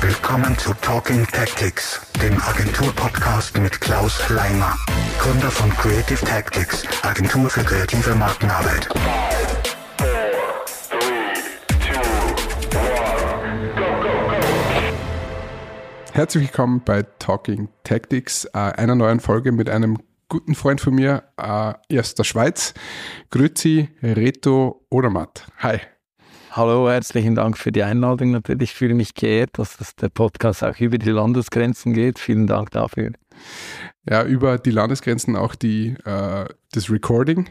Willkommen zu Talking Tactics, dem Agentur-Podcast mit Klaus Leimer, Gründer von Creative Tactics, Agentur für kreative Markenarbeit. Five, four, three, two, one, go, go, go. Herzlich willkommen bei Talking Tactics, äh, einer neuen Folge mit einem guten Freund von mir äh, aus der Schweiz. Grüezi, Reto Odermatt. Hi. Hallo, herzlichen Dank für die Einladung. Natürlich fühle mich geehrt, dass das der Podcast auch über die Landesgrenzen geht. Vielen Dank dafür. Ja, über die Landesgrenzen auch die, äh, das Recording.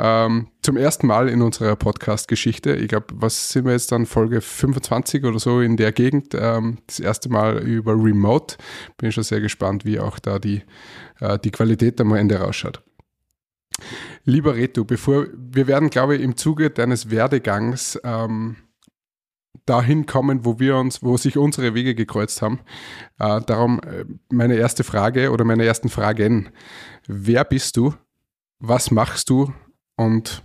Ähm, zum ersten Mal in unserer Podcast-Geschichte. Ich glaube, was sind wir jetzt dann, Folge 25 oder so in der Gegend? Ähm, das erste Mal über Remote. Bin schon sehr gespannt, wie auch da die, die Qualität am Ende rausschaut. Lieber Reto, bevor wir werden, glaube ich, im Zuge deines Werdegangs ähm, dahin kommen, wo wir uns, wo sich unsere Wege gekreuzt haben. Äh, darum äh, meine erste Frage oder meine ersten Fragen. Wer bist du? Was machst du? Und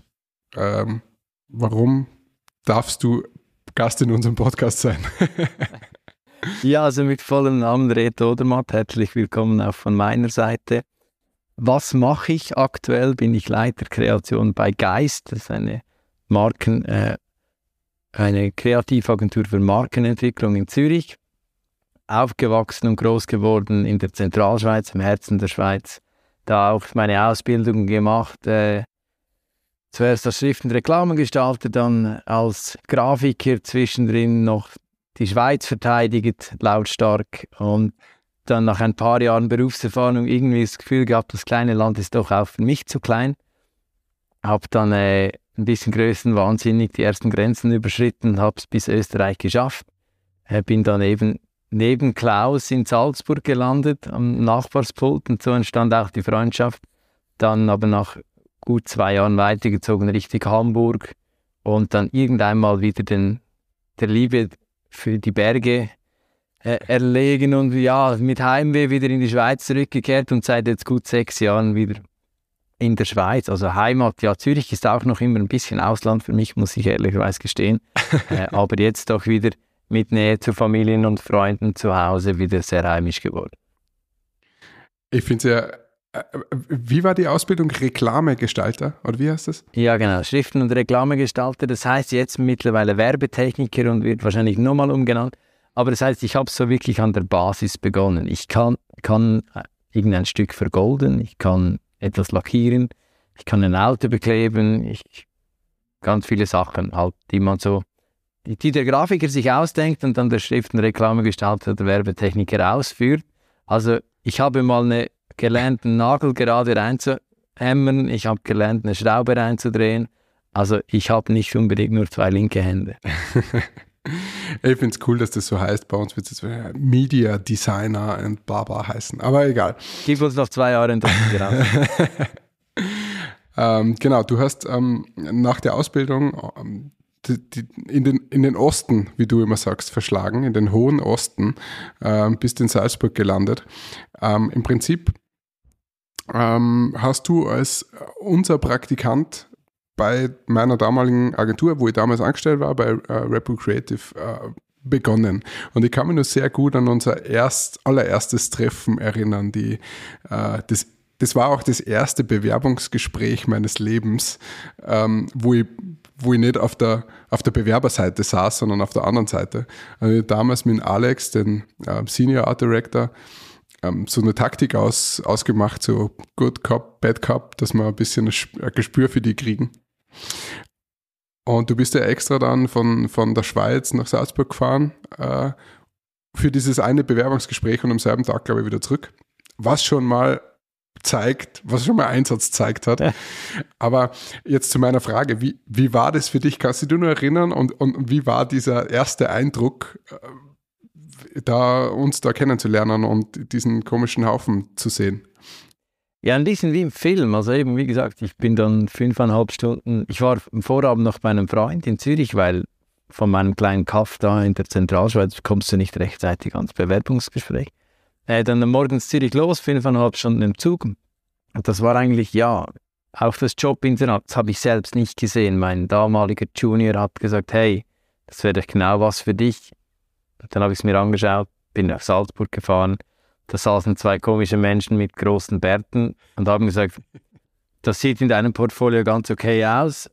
ähm, warum darfst du Gast in unserem Podcast sein? Ja, also mit vollem Namen Reto Odermatt, herzlich willkommen auch von meiner Seite. Was mache ich aktuell? Bin ich Leiter Kreation bei Geist, das ist eine Marken, äh, eine Kreativagentur für Markenentwicklung in Zürich. Aufgewachsen und groß geworden in der Zentralschweiz, im Herzen der Schweiz. Da auch meine Ausbildung gemacht, äh, zuerst als Schrift- und Reklamengestalter, dann als Grafiker zwischendrin noch die Schweiz verteidigt, lautstark. Und dann nach ein paar Jahren Berufserfahrung irgendwie das Gefühl gehabt, das kleine Land ist doch auch für mich zu klein. Habe dann äh, ein bisschen größenwahnsinnig die ersten Grenzen überschritten, habe es bis Österreich geschafft. Äh, bin dann eben neben Klaus in Salzburg gelandet, am Nachbarspult und so entstand auch die Freundschaft. Dann aber nach gut zwei Jahren weitergezogen Richtung Hamburg und dann irgendwann mal wieder den, der Liebe für die Berge äh, erlegen und ja, mit Heimweh wieder in die Schweiz zurückgekehrt und seit jetzt gut sechs Jahren wieder in der Schweiz. Also Heimat, ja, Zürich ist auch noch immer ein bisschen Ausland für mich, muss ich ehrlicherweise gestehen. äh, aber jetzt doch wieder mit Nähe zu Familien und Freunden zu Hause wieder sehr heimisch geworden. Ich finde es ja, wie war die Ausbildung? Reklamegestalter oder wie heißt das? Ja, genau. Schriften- und Reklamegestalter. Das heißt jetzt mittlerweile Werbetechniker und wird wahrscheinlich nochmal umgenannt. Aber das heißt, ich habe so wirklich an der Basis begonnen. Ich kann, kann irgendein Stück vergolden, ich kann etwas lackieren, ich kann ein Auto bekleben, ich ganz viele Sachen halt, die man so, die, die der Grafiker sich ausdenkt und dann der Schrift- und Reklamegestalter oder Werbetechniker ausführt. Also ich habe mal eine gelernt, einen Nagel gerade reinzuhämmern, ich habe gelernt, eine Schraube reinzudrehen. Also ich habe nicht unbedingt nur zwei linke Hände. Ich finde es cool, dass das so heißt. Bei uns wird es Media Designer und Baba heißen. Aber egal. Gib uns noch zwei Jahre wir raus. Ähm, genau, du hast ähm, nach der Ausbildung ähm, die, die, in, den, in den Osten, wie du immer sagst, verschlagen, in den hohen Osten, ähm, bist in Salzburg gelandet. Ähm, Im Prinzip ähm, hast du als unser Praktikant bei meiner damaligen Agentur, wo ich damals angestellt war, bei äh, Repo Creative, äh, begonnen. Und ich kann mich nur sehr gut an unser erst, allererstes Treffen erinnern. Die, äh, das, das war auch das erste Bewerbungsgespräch meines Lebens, ähm, wo ich wo ich nicht auf der, auf der Bewerberseite saß, sondern auf der anderen Seite. Also damals mit Alex, den äh, Senior Art Director, ähm, so eine Taktik aus, ausgemacht, so Good Cop, Bad Cop, dass wir ein bisschen ein Gespür für die kriegen. Und du bist ja extra dann von, von der Schweiz nach Salzburg gefahren äh, für dieses eine Bewerbungsgespräch und am selben Tag, glaube ich, wieder zurück. Was schon mal zeigt, was schon mal Einsatz zeigt hat. Ja. Aber jetzt zu meiner Frage, wie, wie war das für dich? Kannst du dich nur erinnern und, und wie war dieser erste Eindruck, äh, da uns da kennenzulernen und diesen komischen Haufen zu sehen? Ja, ein bisschen wie im Film. Also eben, wie gesagt, ich bin dann fünfeinhalb Stunden, ich war am Vorabend noch bei einem Freund in Zürich, weil von meinem kleinen Kaff da in der Zentralschweiz kommst du nicht rechtzeitig ans Bewerbungsgespräch. Äh, dann morgens Zürich los, fünfeinhalb Stunden im Zug. Und das war eigentlich, ja, auch das Jobinternat, das habe ich selbst nicht gesehen. Mein damaliger Junior hat gesagt, hey, das wäre genau was für dich. Dann habe ich es mir angeschaut, bin nach Salzburg gefahren. Da saßen zwei komische Menschen mit großen Bärten und haben gesagt, das sieht in deinem Portfolio ganz okay aus.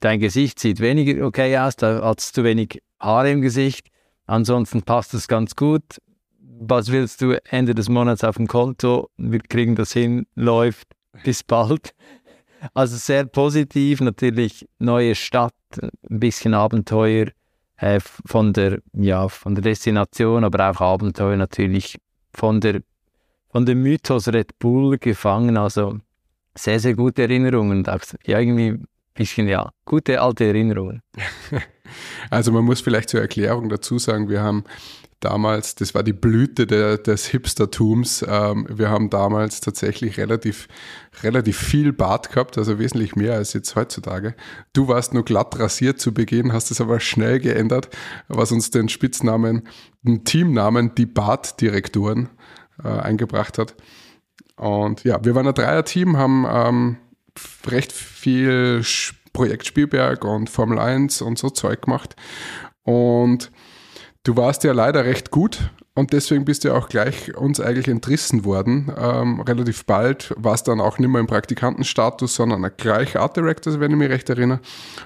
Dein Gesicht sieht weniger okay aus, da hast du wenig Haare im Gesicht. Ansonsten passt es ganz gut. Was willst du Ende des Monats auf dem Konto? Wir kriegen das hin, läuft. Bis bald. Also sehr positiv, natürlich neue Stadt, ein bisschen Abenteuer äh, von der ja von der Destination, aber auch Abenteuer natürlich von der von dem Mythos Red Bull gefangen. Also sehr sehr gute Erinnerungen und auch ja, irgendwie ein bisschen ja gute alte Erinnerungen. Also man muss vielleicht zur Erklärung dazu sagen, wir haben damals, das war die Blüte der, des Hipstertums. Ähm, wir haben damals tatsächlich relativ, relativ viel Bart gehabt, also wesentlich mehr als jetzt heutzutage. Du warst nur glatt rasiert zu Beginn, hast es aber schnell geändert, was uns den Spitznamen, den Teamnamen die Bartdirektoren äh, eingebracht hat. Und ja, wir waren ein Dreier-Team, haben ähm, recht viel Projekt Spielberg und Formel 1 und so Zeug gemacht. Und Du warst ja leider recht gut und deswegen bist du ja auch gleich uns eigentlich entrissen worden. Ähm, relativ bald warst dann auch nicht mehr im Praktikantenstatus, sondern gleich Art Director, wenn ich mich recht erinnere,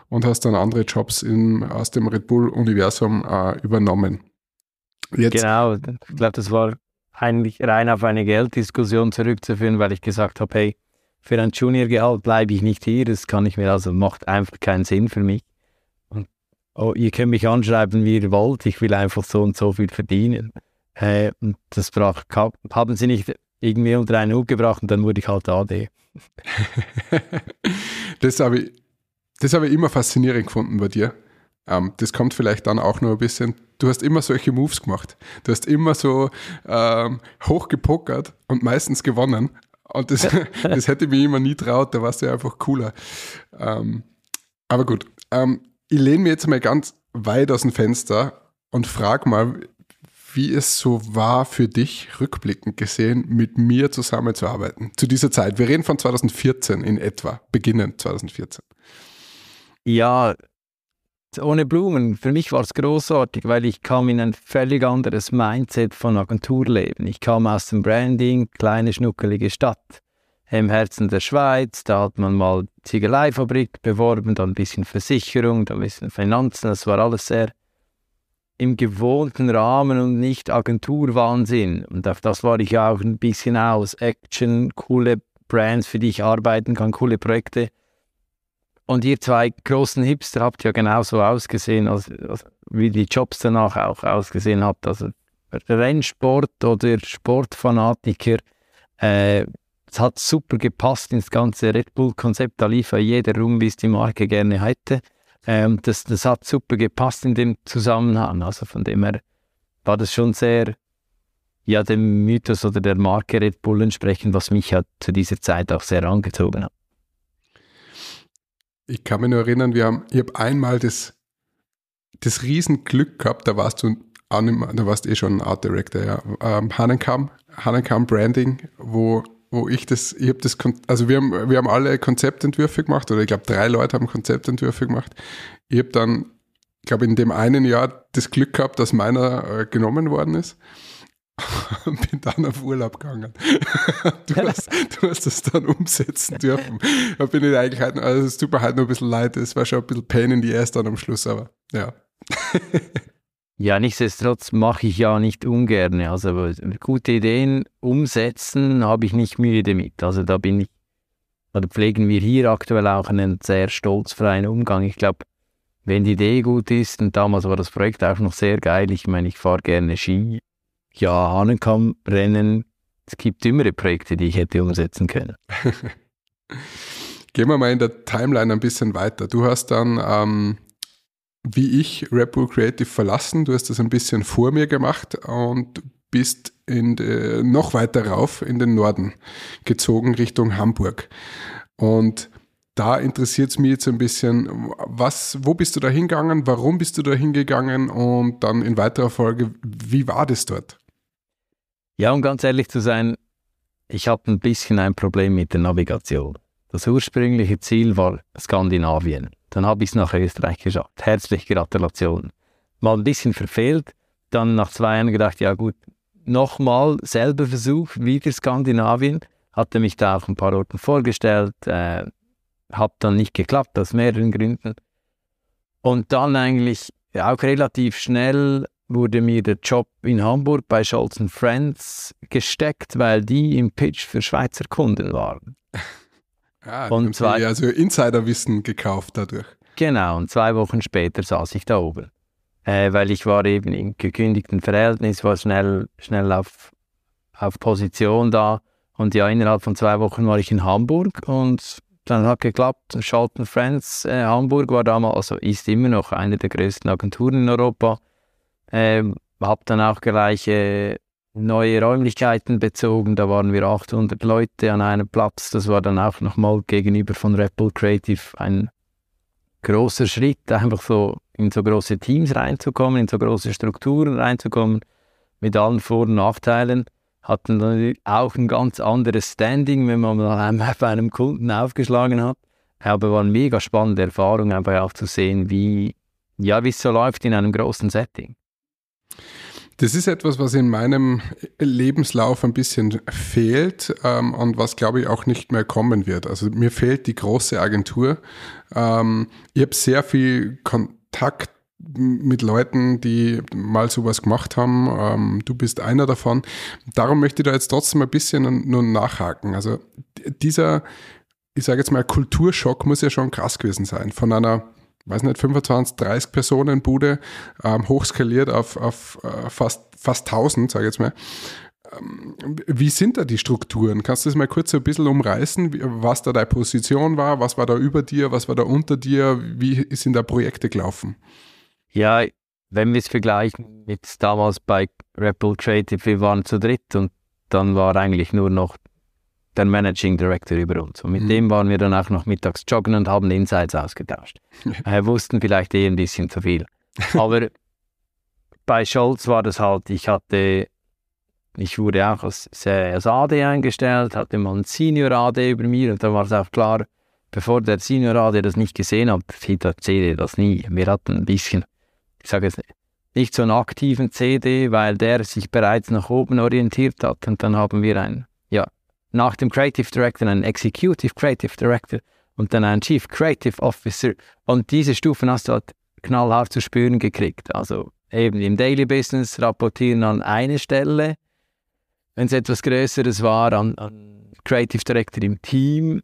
und hast dann andere Jobs in, aus dem Red Bull-Universum äh, übernommen. Jetzt. Genau, ich glaube, das war eigentlich rein auf eine Gelddiskussion zurückzuführen, weil ich gesagt habe, hey, für ein Juniorgehalt bleibe ich nicht hier, das kann ich mir also, macht einfach keinen Sinn für mich oh, ihr könnt mich anschreiben, wie ihr wollt, ich will einfach so und so viel verdienen. Äh, und das brach, haben sie nicht irgendwie unter einen Hut gebracht und dann wurde ich halt AD. das habe ich, das hab ich immer faszinierend gefunden bei dir. Ähm, das kommt vielleicht dann auch nur ein bisschen. Du hast immer solche Moves gemacht. Du hast immer so ähm, hochgepokert und meistens gewonnen. Und das, das hätte mir immer nie traut, da warst du ja einfach cooler. Ähm, aber gut, ähm, ich lehne mir jetzt mal ganz weit aus dem Fenster und frage mal, wie es so war für dich, rückblickend gesehen, mit mir zusammenzuarbeiten zu dieser Zeit. Wir reden von 2014 in etwa, beginnend 2014. Ja, ohne Blumen. Für mich war es großartig, weil ich kam in ein völlig anderes Mindset von Agenturleben. Ich kam aus dem Branding, kleine schnuckelige Stadt im Herzen der Schweiz. Da hat man mal Ziegeleifabrik beworben, dann ein bisschen Versicherung, dann ein bisschen Finanzen. Das war alles sehr im gewohnten Rahmen und nicht Agenturwahnsinn. Und auf das war ich ja auch ein bisschen aus. Action, coole Brands, für die ich arbeiten kann, coole Projekte. Und ihr zwei großen Hipster habt ja genauso ausgesehen, als, als, wie die Jobs danach auch ausgesehen habt. Also Rennsport oder Sportfanatiker, äh, es hat super gepasst ins ganze Red Bull-Konzept. Da lief ja jeder rum, wie es die Marke gerne hätte. Ähm, das, das hat super gepasst in dem Zusammenhang. Also von dem her war das schon sehr, ja, dem Mythos oder der Marke Red Bull entsprechend, was mich halt zu dieser Zeit auch sehr angezogen hat. Ich kann mich nur erinnern, wir haben, ich habe einmal das, das Riesenglück gehabt, da warst du da warst eh schon Art Director, ja. Ähm, Hanenkam, Hanenkam Branding, wo wo ich das, ich habe das, also wir haben, wir haben alle Konzeptentwürfe gemacht, oder ich glaube drei Leute haben Konzeptentwürfe gemacht. Ich habe dann, ich glaube in dem einen Jahr das Glück gehabt, dass meiner äh, genommen worden ist. bin dann auf Urlaub gegangen. du, hast, du hast das dann umsetzen dürfen. Da bin ich eigentlich halt, also es tut mir halt nur ein bisschen leid, es war schon ein bisschen Pain in die Ass dann am Schluss, aber ja. Ja, nichtsdestotrotz mache ich ja nicht ungern. Also gute Ideen umsetzen habe ich nicht Mühe damit. Also da bin ich, oder pflegen wir hier aktuell auch einen sehr stolzfreien Umgang. Ich glaube, wenn die Idee gut ist, und damals war das Projekt auch noch sehr geil, ich meine, ich fahre gerne Ski, ja, Hahnenkamm, Rennen, es gibt immer Projekte, die ich hätte umsetzen können. Gehen wir mal in der Timeline ein bisschen weiter. Du hast dann ähm, wie ich Bull Creative verlassen. Du hast das ein bisschen vor mir gemacht und bist in de, noch weiter rauf in den Norden gezogen Richtung Hamburg. Und da interessiert es mich jetzt ein bisschen, was, wo bist du da hingegangen, warum bist du da hingegangen und dann in weiterer Folge, wie war das dort? Ja, um ganz ehrlich zu sein, ich habe ein bisschen ein Problem mit der Navigation. Das ursprüngliche Ziel war Skandinavien. Dann habe ich es nach Österreich geschafft. Herzliche Gratulation. Mal ein bisschen verfehlt, dann nach zwei Jahren gedacht, ja gut, nochmal selber Versuch, wieder Skandinavien. Hatte mich da auch ein paar Orten vorgestellt, äh, hat dann nicht geklappt, aus mehreren Gründen. Und dann eigentlich auch relativ schnell wurde mir der Job in Hamburg bei Scholz Friends gesteckt, weil die im Pitch für Schweizer Kunden waren. Ah, und zwei, also Insiderwissen gekauft dadurch. Genau, und zwei Wochen später saß ich da oben. Äh, weil ich war eben im gekündigten Verhältnis, war schnell, schnell auf, auf Position da. Und ja, innerhalb von zwei Wochen war ich in Hamburg und dann hat geklappt. Schalten Friends äh, Hamburg war damals, also ist immer noch eine der größten Agenturen in Europa. Ähm, hab dann auch gleich äh, neue Räumlichkeiten bezogen. Da waren wir 800 Leute an einem Platz. Das war dann auch nochmal gegenüber von Repul Creative ein großer Schritt, einfach so in so große Teams reinzukommen, in so große Strukturen reinzukommen, mit allen Vor- und Nachteilen. Hatten dann auch ein ganz anderes Standing, wenn man mal bei einem Kunden aufgeschlagen hat. Aber war eine mega spannende Erfahrung, einfach auch zu sehen, wie ja, wie es so läuft in einem großen Setting. Das ist etwas, was in meinem Lebenslauf ein bisschen fehlt ähm, und was, glaube ich, auch nicht mehr kommen wird. Also mir fehlt die große Agentur. Ähm, ich habe sehr viel Kontakt mit Leuten, die mal sowas gemacht haben. Ähm, du bist einer davon. Darum möchte ich da jetzt trotzdem ein bisschen nur nachhaken. Also dieser, ich sage jetzt mal, Kulturschock muss ja schon krass gewesen sein. Von einer weiß nicht, 25, 30 Personen Bude, ähm, hochskaliert auf, auf äh, fast, fast 1000, sage ich jetzt mal. Ähm, wie sind da die Strukturen? Kannst du das mal kurz so ein bisschen umreißen, was da deine Position war, was war da über dir, was war da unter dir, wie sind da Projekte gelaufen? Ja, wenn wir es vergleichen mit damals bei Repul Creative, wir waren zu dritt und dann war eigentlich nur noch der Managing Director über uns. Und mit mhm. dem waren wir dann auch noch mittags joggen und haben Insights ausgetauscht. äh, wussten vielleicht eh ein bisschen zu viel. Aber bei Scholz war das halt, ich hatte, ich wurde auch als, als AD eingestellt, hatte mal einen Senior AD über mir und da war es auch klar, bevor der Senior AD das nicht gesehen hat, sieht der CD das nie. Wir hatten ein bisschen, ich sage es nicht so einen aktiven CD, weil der sich bereits nach oben orientiert hat und dann haben wir ein nach dem Creative Director einen Executive Creative Director und dann einen Chief Creative Officer. Und diese Stufen hast du halt knallhart zu spüren gekriegt. Also eben im Daily Business rapportieren an eine Stelle. Wenn es etwas Größeres war, an, an Creative Director im Team.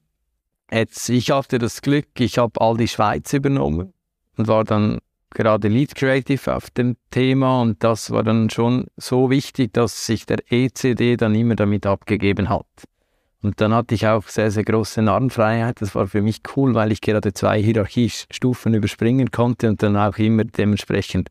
Jetzt, ich hatte das Glück, ich habe all die Schweiz übernommen und war dann gerade Lead Creative auf dem Thema und das war dann schon so wichtig, dass sich der ECD dann immer damit abgegeben hat. Und dann hatte ich auch sehr, sehr große Narrenfreiheit. Das war für mich cool, weil ich gerade zwei Hierarchiestufen überspringen konnte und dann auch immer dementsprechend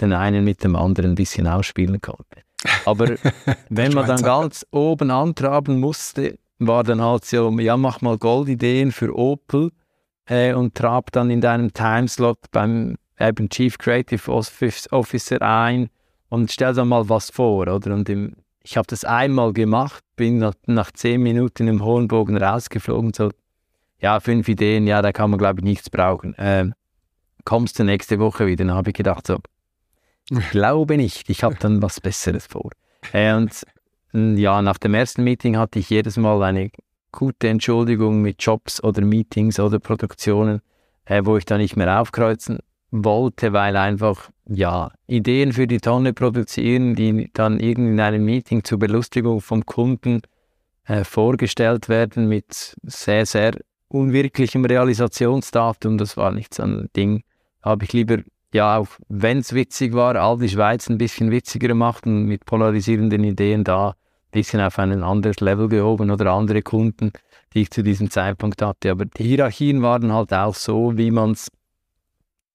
den einen mit dem anderen ein bisschen ausspielen konnte. Aber wenn man dann ganz oben antraben musste, war dann halt so, ja, mach mal Goldideen für Opel äh, und trab dann in deinem Timeslot beim eben Chief Creative Officer ein und stell dann mal was vor, oder? Und im, ich habe das einmal gemacht, bin nach, nach, zehn Minuten im hohen Bogen rausgeflogen, so, ja, fünf Ideen, ja, da kann man, glaube ich, nichts brauchen. Ähm, kommst du nächste Woche wieder? Dann habe ich gedacht, so, glaube nicht, ich habe dann was Besseres vor. Äh, und ja, nach dem ersten Meeting hatte ich jedes Mal eine gute Entschuldigung mit Jobs oder Meetings oder Produktionen, äh, wo ich dann nicht mehr aufkreuzen wollte, weil einfach, ja, Ideen für die Tonne produzieren, die dann irgendwie in einem Meeting zur Belustigung vom Kunden äh, vorgestellt werden mit sehr, sehr unwirklichem Realisationsdatum, das war nicht so ein Ding. Habe ich lieber, ja, auch wenn es witzig war, all die Schweiz ein bisschen witziger gemacht und mit polarisierenden Ideen da ein bisschen auf ein anderes Level gehoben oder andere Kunden, die ich zu diesem Zeitpunkt hatte. Aber die Hierarchien waren halt auch so, wie man es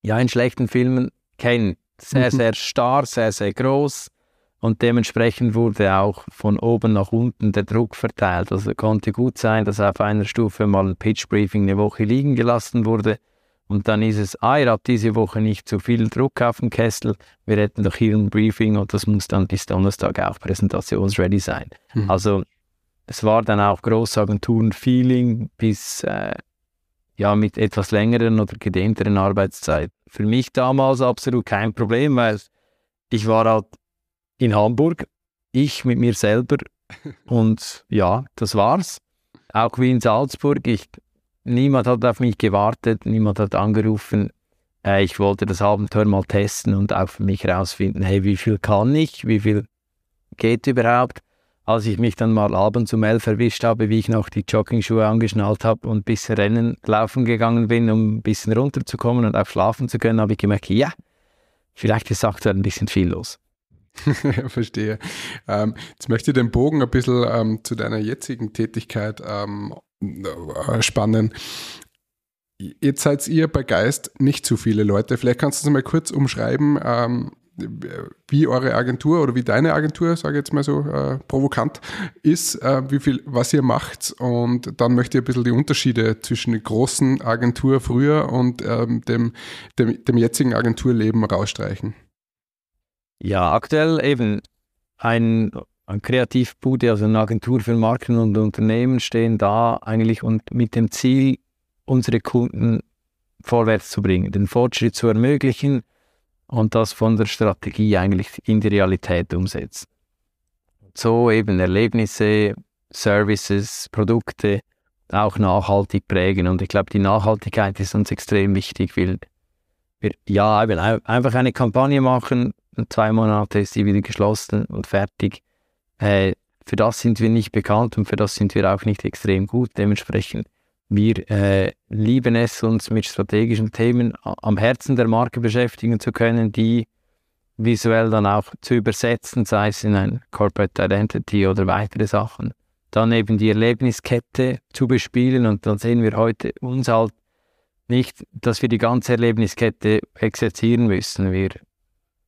ja in schlechten Filmen kennt. Sehr, mhm. sehr starr, sehr, sehr groß und dementsprechend wurde auch von oben nach unten der Druck verteilt. Also konnte gut sein, dass auf einer Stufe mal ein Pitch-Briefing eine Woche liegen gelassen wurde und dann ist es, ah, ihr habt diese Woche nicht zu viel Druck auf dem Kessel, wir hätten doch hier ein Briefing und das muss dann bis Donnerstag auch präsentationsready sein. Mhm. Also Es war dann auch Großagenturen-Feeling bis äh, ja mit etwas längeren oder gedehnteren Arbeitszeit. Für mich damals absolut kein Problem, weil ich war halt in Hamburg, ich mit mir selber und ja, das war's. Auch wie in Salzburg, ich, niemand hat auf mich gewartet, niemand hat angerufen. Äh, ich wollte das Abenteuer mal testen und auch für mich herausfinden, hey, wie viel kann ich, wie viel geht überhaupt. Als ich mich dann mal abends um elf erwischt habe, wie ich noch die Jogging-Schuhe angeschnallt habe und bisschen Rennen laufen gegangen bin, um ein bisschen runterzukommen und auch schlafen zu können, habe ich gemerkt, ja, vielleicht ist aktuell ein bisschen viel los. Verstehe. Ähm, jetzt möchte ich den Bogen ein bisschen ähm, zu deiner jetzigen Tätigkeit ähm, äh, spannen. Jetzt seid ihr bei Geist nicht zu viele Leute. Vielleicht kannst du es mal kurz umschreiben, ähm, wie eure Agentur oder wie deine Agentur, sage ich jetzt mal so äh, provokant, ist, äh, wie viel, was ihr macht. Und dann möchte ich ein bisschen die Unterschiede zwischen der großen Agentur früher und ähm, dem, dem, dem jetzigen Agenturleben rausstreichen. Ja, aktuell eben ein, ein Kreativbude, also eine Agentur für Marken und Unternehmen stehen da eigentlich und mit dem Ziel, unsere Kunden vorwärts zu bringen, den Fortschritt zu ermöglichen und das von der Strategie eigentlich in die Realität umsetzen. So eben Erlebnisse, Services, Produkte auch nachhaltig prägen. Und ich glaube, die Nachhaltigkeit ist uns extrem wichtig, weil wir ja einfach eine Kampagne machen, zwei Monate ist sie wieder geschlossen und fertig. Äh, für das sind wir nicht bekannt und für das sind wir auch nicht extrem gut. Dementsprechend wir äh, lieben es, uns mit strategischen Themen am Herzen der Marke beschäftigen zu können, die visuell dann auch zu übersetzen, sei es in ein Corporate Identity oder weitere Sachen. Dann eben die Erlebniskette zu bespielen und dann sehen wir heute uns halt nicht, dass wir die ganze Erlebniskette exerzieren müssen. Wir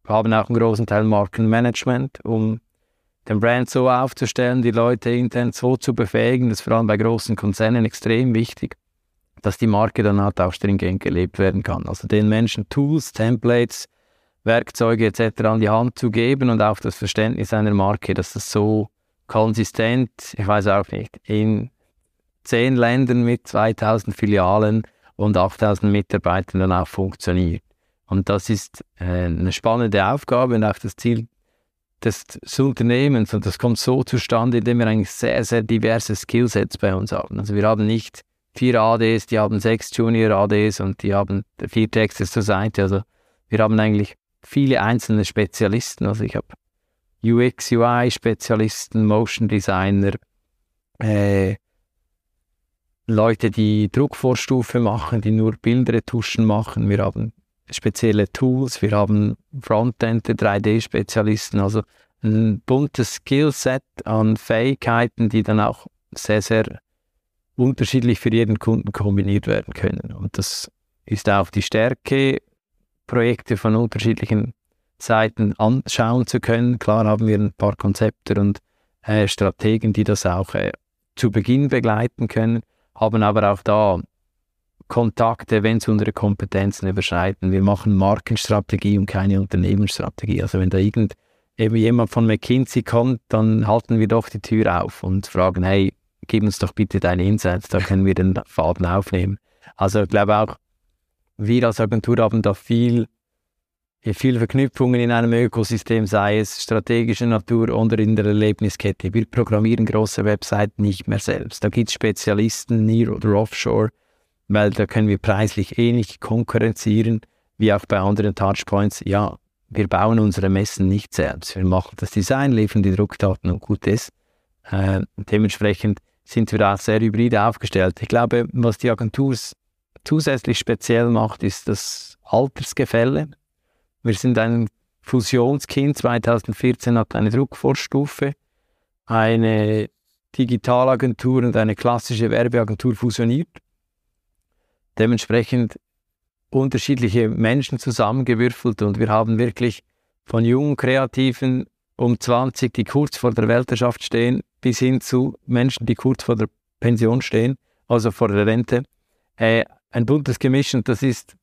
haben auch einen großen Teil Markenmanagement, um den Brand so aufzustellen, die Leute intern so zu befähigen, das ist vor allem bei großen Konzernen extrem wichtig, dass die Marke dann halt auch stringent gelebt werden kann. Also den Menschen Tools, Templates, Werkzeuge etc. an die Hand zu geben und auch das Verständnis einer Marke, dass das so konsistent, ich weiß auch nicht, in zehn Ländern mit 2000 Filialen und 8000 Mitarbeitern dann auch funktioniert. Und das ist äh, eine spannende Aufgabe und auch das Ziel des, des Unternehmens und das kommt so zustande, indem wir eigentlich sehr, sehr diverse Skillsets bei uns haben. Also wir haben nicht vier ADs, die haben sechs Junior ADs und die haben vier Texte zur Seite. Also wir haben eigentlich viele einzelne Spezialisten. Also ich habe UX, UI Spezialisten, Motion Designer, äh, Leute, die Druckvorstufe machen, die nur Bildretuschen machen. Wir haben spezielle Tools, wir haben Frontend, 3D-Spezialisten, also ein buntes Skillset an Fähigkeiten, die dann auch sehr, sehr unterschiedlich für jeden Kunden kombiniert werden können. Und das ist auch die Stärke, Projekte von unterschiedlichen Seiten anschauen zu können. Klar haben wir ein paar Konzepte und äh, Strategen, die das auch äh, zu Beginn begleiten können, haben aber auch da Kontakte, wenn es unsere Kompetenzen überschreiten. Wir machen Markenstrategie und keine Unternehmensstrategie. Also wenn da irgend eben jemand von McKinsey kommt, dann halten wir doch die Tür auf und fragen, hey, gib uns doch bitte deine Insights, da können wir den Faden aufnehmen. Also ich glaube auch, wir als Agentur haben da viel, viel Verknüpfungen in einem Ökosystem, sei es strategischer Natur oder in der Erlebniskette. Wir programmieren große Webseiten nicht mehr selbst. Da gibt es Spezialisten, near oder offshore, weil da können wir preislich eh nicht konkurrenzieren, wie auch bei anderen Touchpoints. Ja, wir bauen unsere Messen nicht selbst. Wir machen das Design, liefern die Druckdaten und gut ist. Äh, dementsprechend sind wir auch sehr hybride aufgestellt. Ich glaube, was die Agentur zusätzlich speziell macht, ist das Altersgefälle. Wir sind ein Fusionskind. 2014 hat eine Druckvorstufe, eine Digitalagentur und eine klassische Werbeagentur fusioniert dementsprechend unterschiedliche Menschen zusammengewürfelt und wir haben wirklich von jungen Kreativen um 20, die kurz vor der Weltherrschaft stehen, bis hin zu Menschen, die kurz vor der Pension stehen, also vor der Rente. Äh, ein buntes Gemisch und das ist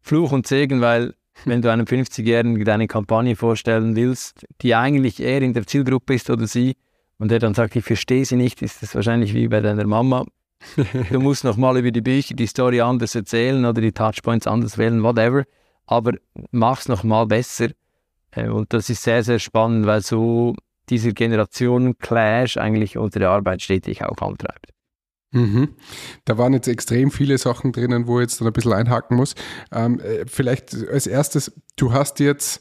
Fluch und Segen, weil wenn du einem 50-Jährigen deine Kampagne vorstellen willst, die eigentlich eher in der Zielgruppe ist oder sie, und der dann sagt, ich verstehe sie nicht, ist das wahrscheinlich wie bei deiner Mama. Du musst nochmal über die Bücher die Story anders erzählen oder die Touchpoints anders wählen, whatever. Aber mach's nochmal besser. Äh, und das ist sehr, sehr spannend, weil so dieser Generationen-Clash eigentlich unsere Arbeit stetig auch antreibt. Mhm. Da waren jetzt extrem viele Sachen drinnen, wo ich jetzt dann ein bisschen einhaken muss. Ähm, äh, vielleicht als erstes, du hast jetzt,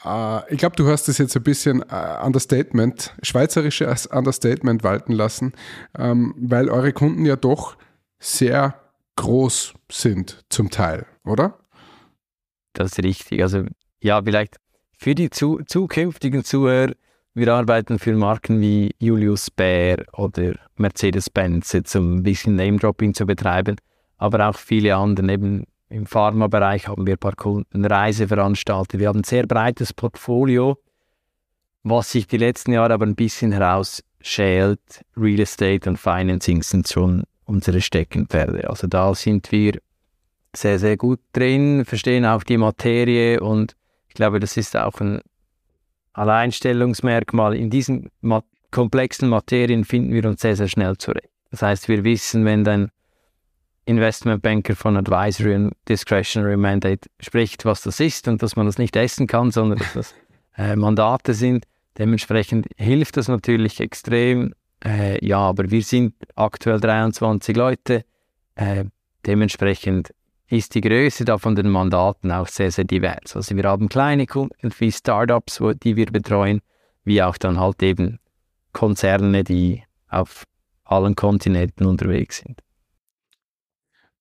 ich glaube, du hast das jetzt ein bisschen äh, Understatement, schweizerisches Understatement walten lassen, ähm, weil eure Kunden ja doch sehr groß sind zum Teil, oder? Das ist richtig. Also ja, vielleicht für die zu, zukünftigen Zuhörer, wir arbeiten für Marken wie Julius Baer oder Mercedes-Benz, um ein bisschen Name-Dropping zu betreiben, aber auch viele andere. Eben im Pharmabereich haben wir ein paar Kunden, Reiseveranstalter. Wir haben ein sehr breites Portfolio, was sich die letzten Jahre aber ein bisschen herausschält. Real Estate und Financing sind schon unsere Steckenpferde. Also da sind wir sehr, sehr gut drin, verstehen auch die Materie und ich glaube, das ist auch ein Alleinstellungsmerkmal. In diesen komplexen Materien finden wir uns sehr, sehr schnell zurecht. Das heißt, wir wissen, wenn dein Investmentbanker von Advisory und Discretionary Mandate spricht, was das ist und dass man das nicht essen kann, sondern dass das äh, Mandate sind. Dementsprechend hilft das natürlich extrem. Äh, ja, aber wir sind aktuell 23 Leute. Äh, dementsprechend ist die Größe da von den Mandaten auch sehr, sehr divers. Also wir haben kleine Kunden wie Startups, wo, die wir betreuen, wie auch dann halt eben Konzerne, die auf allen Kontinenten unterwegs sind.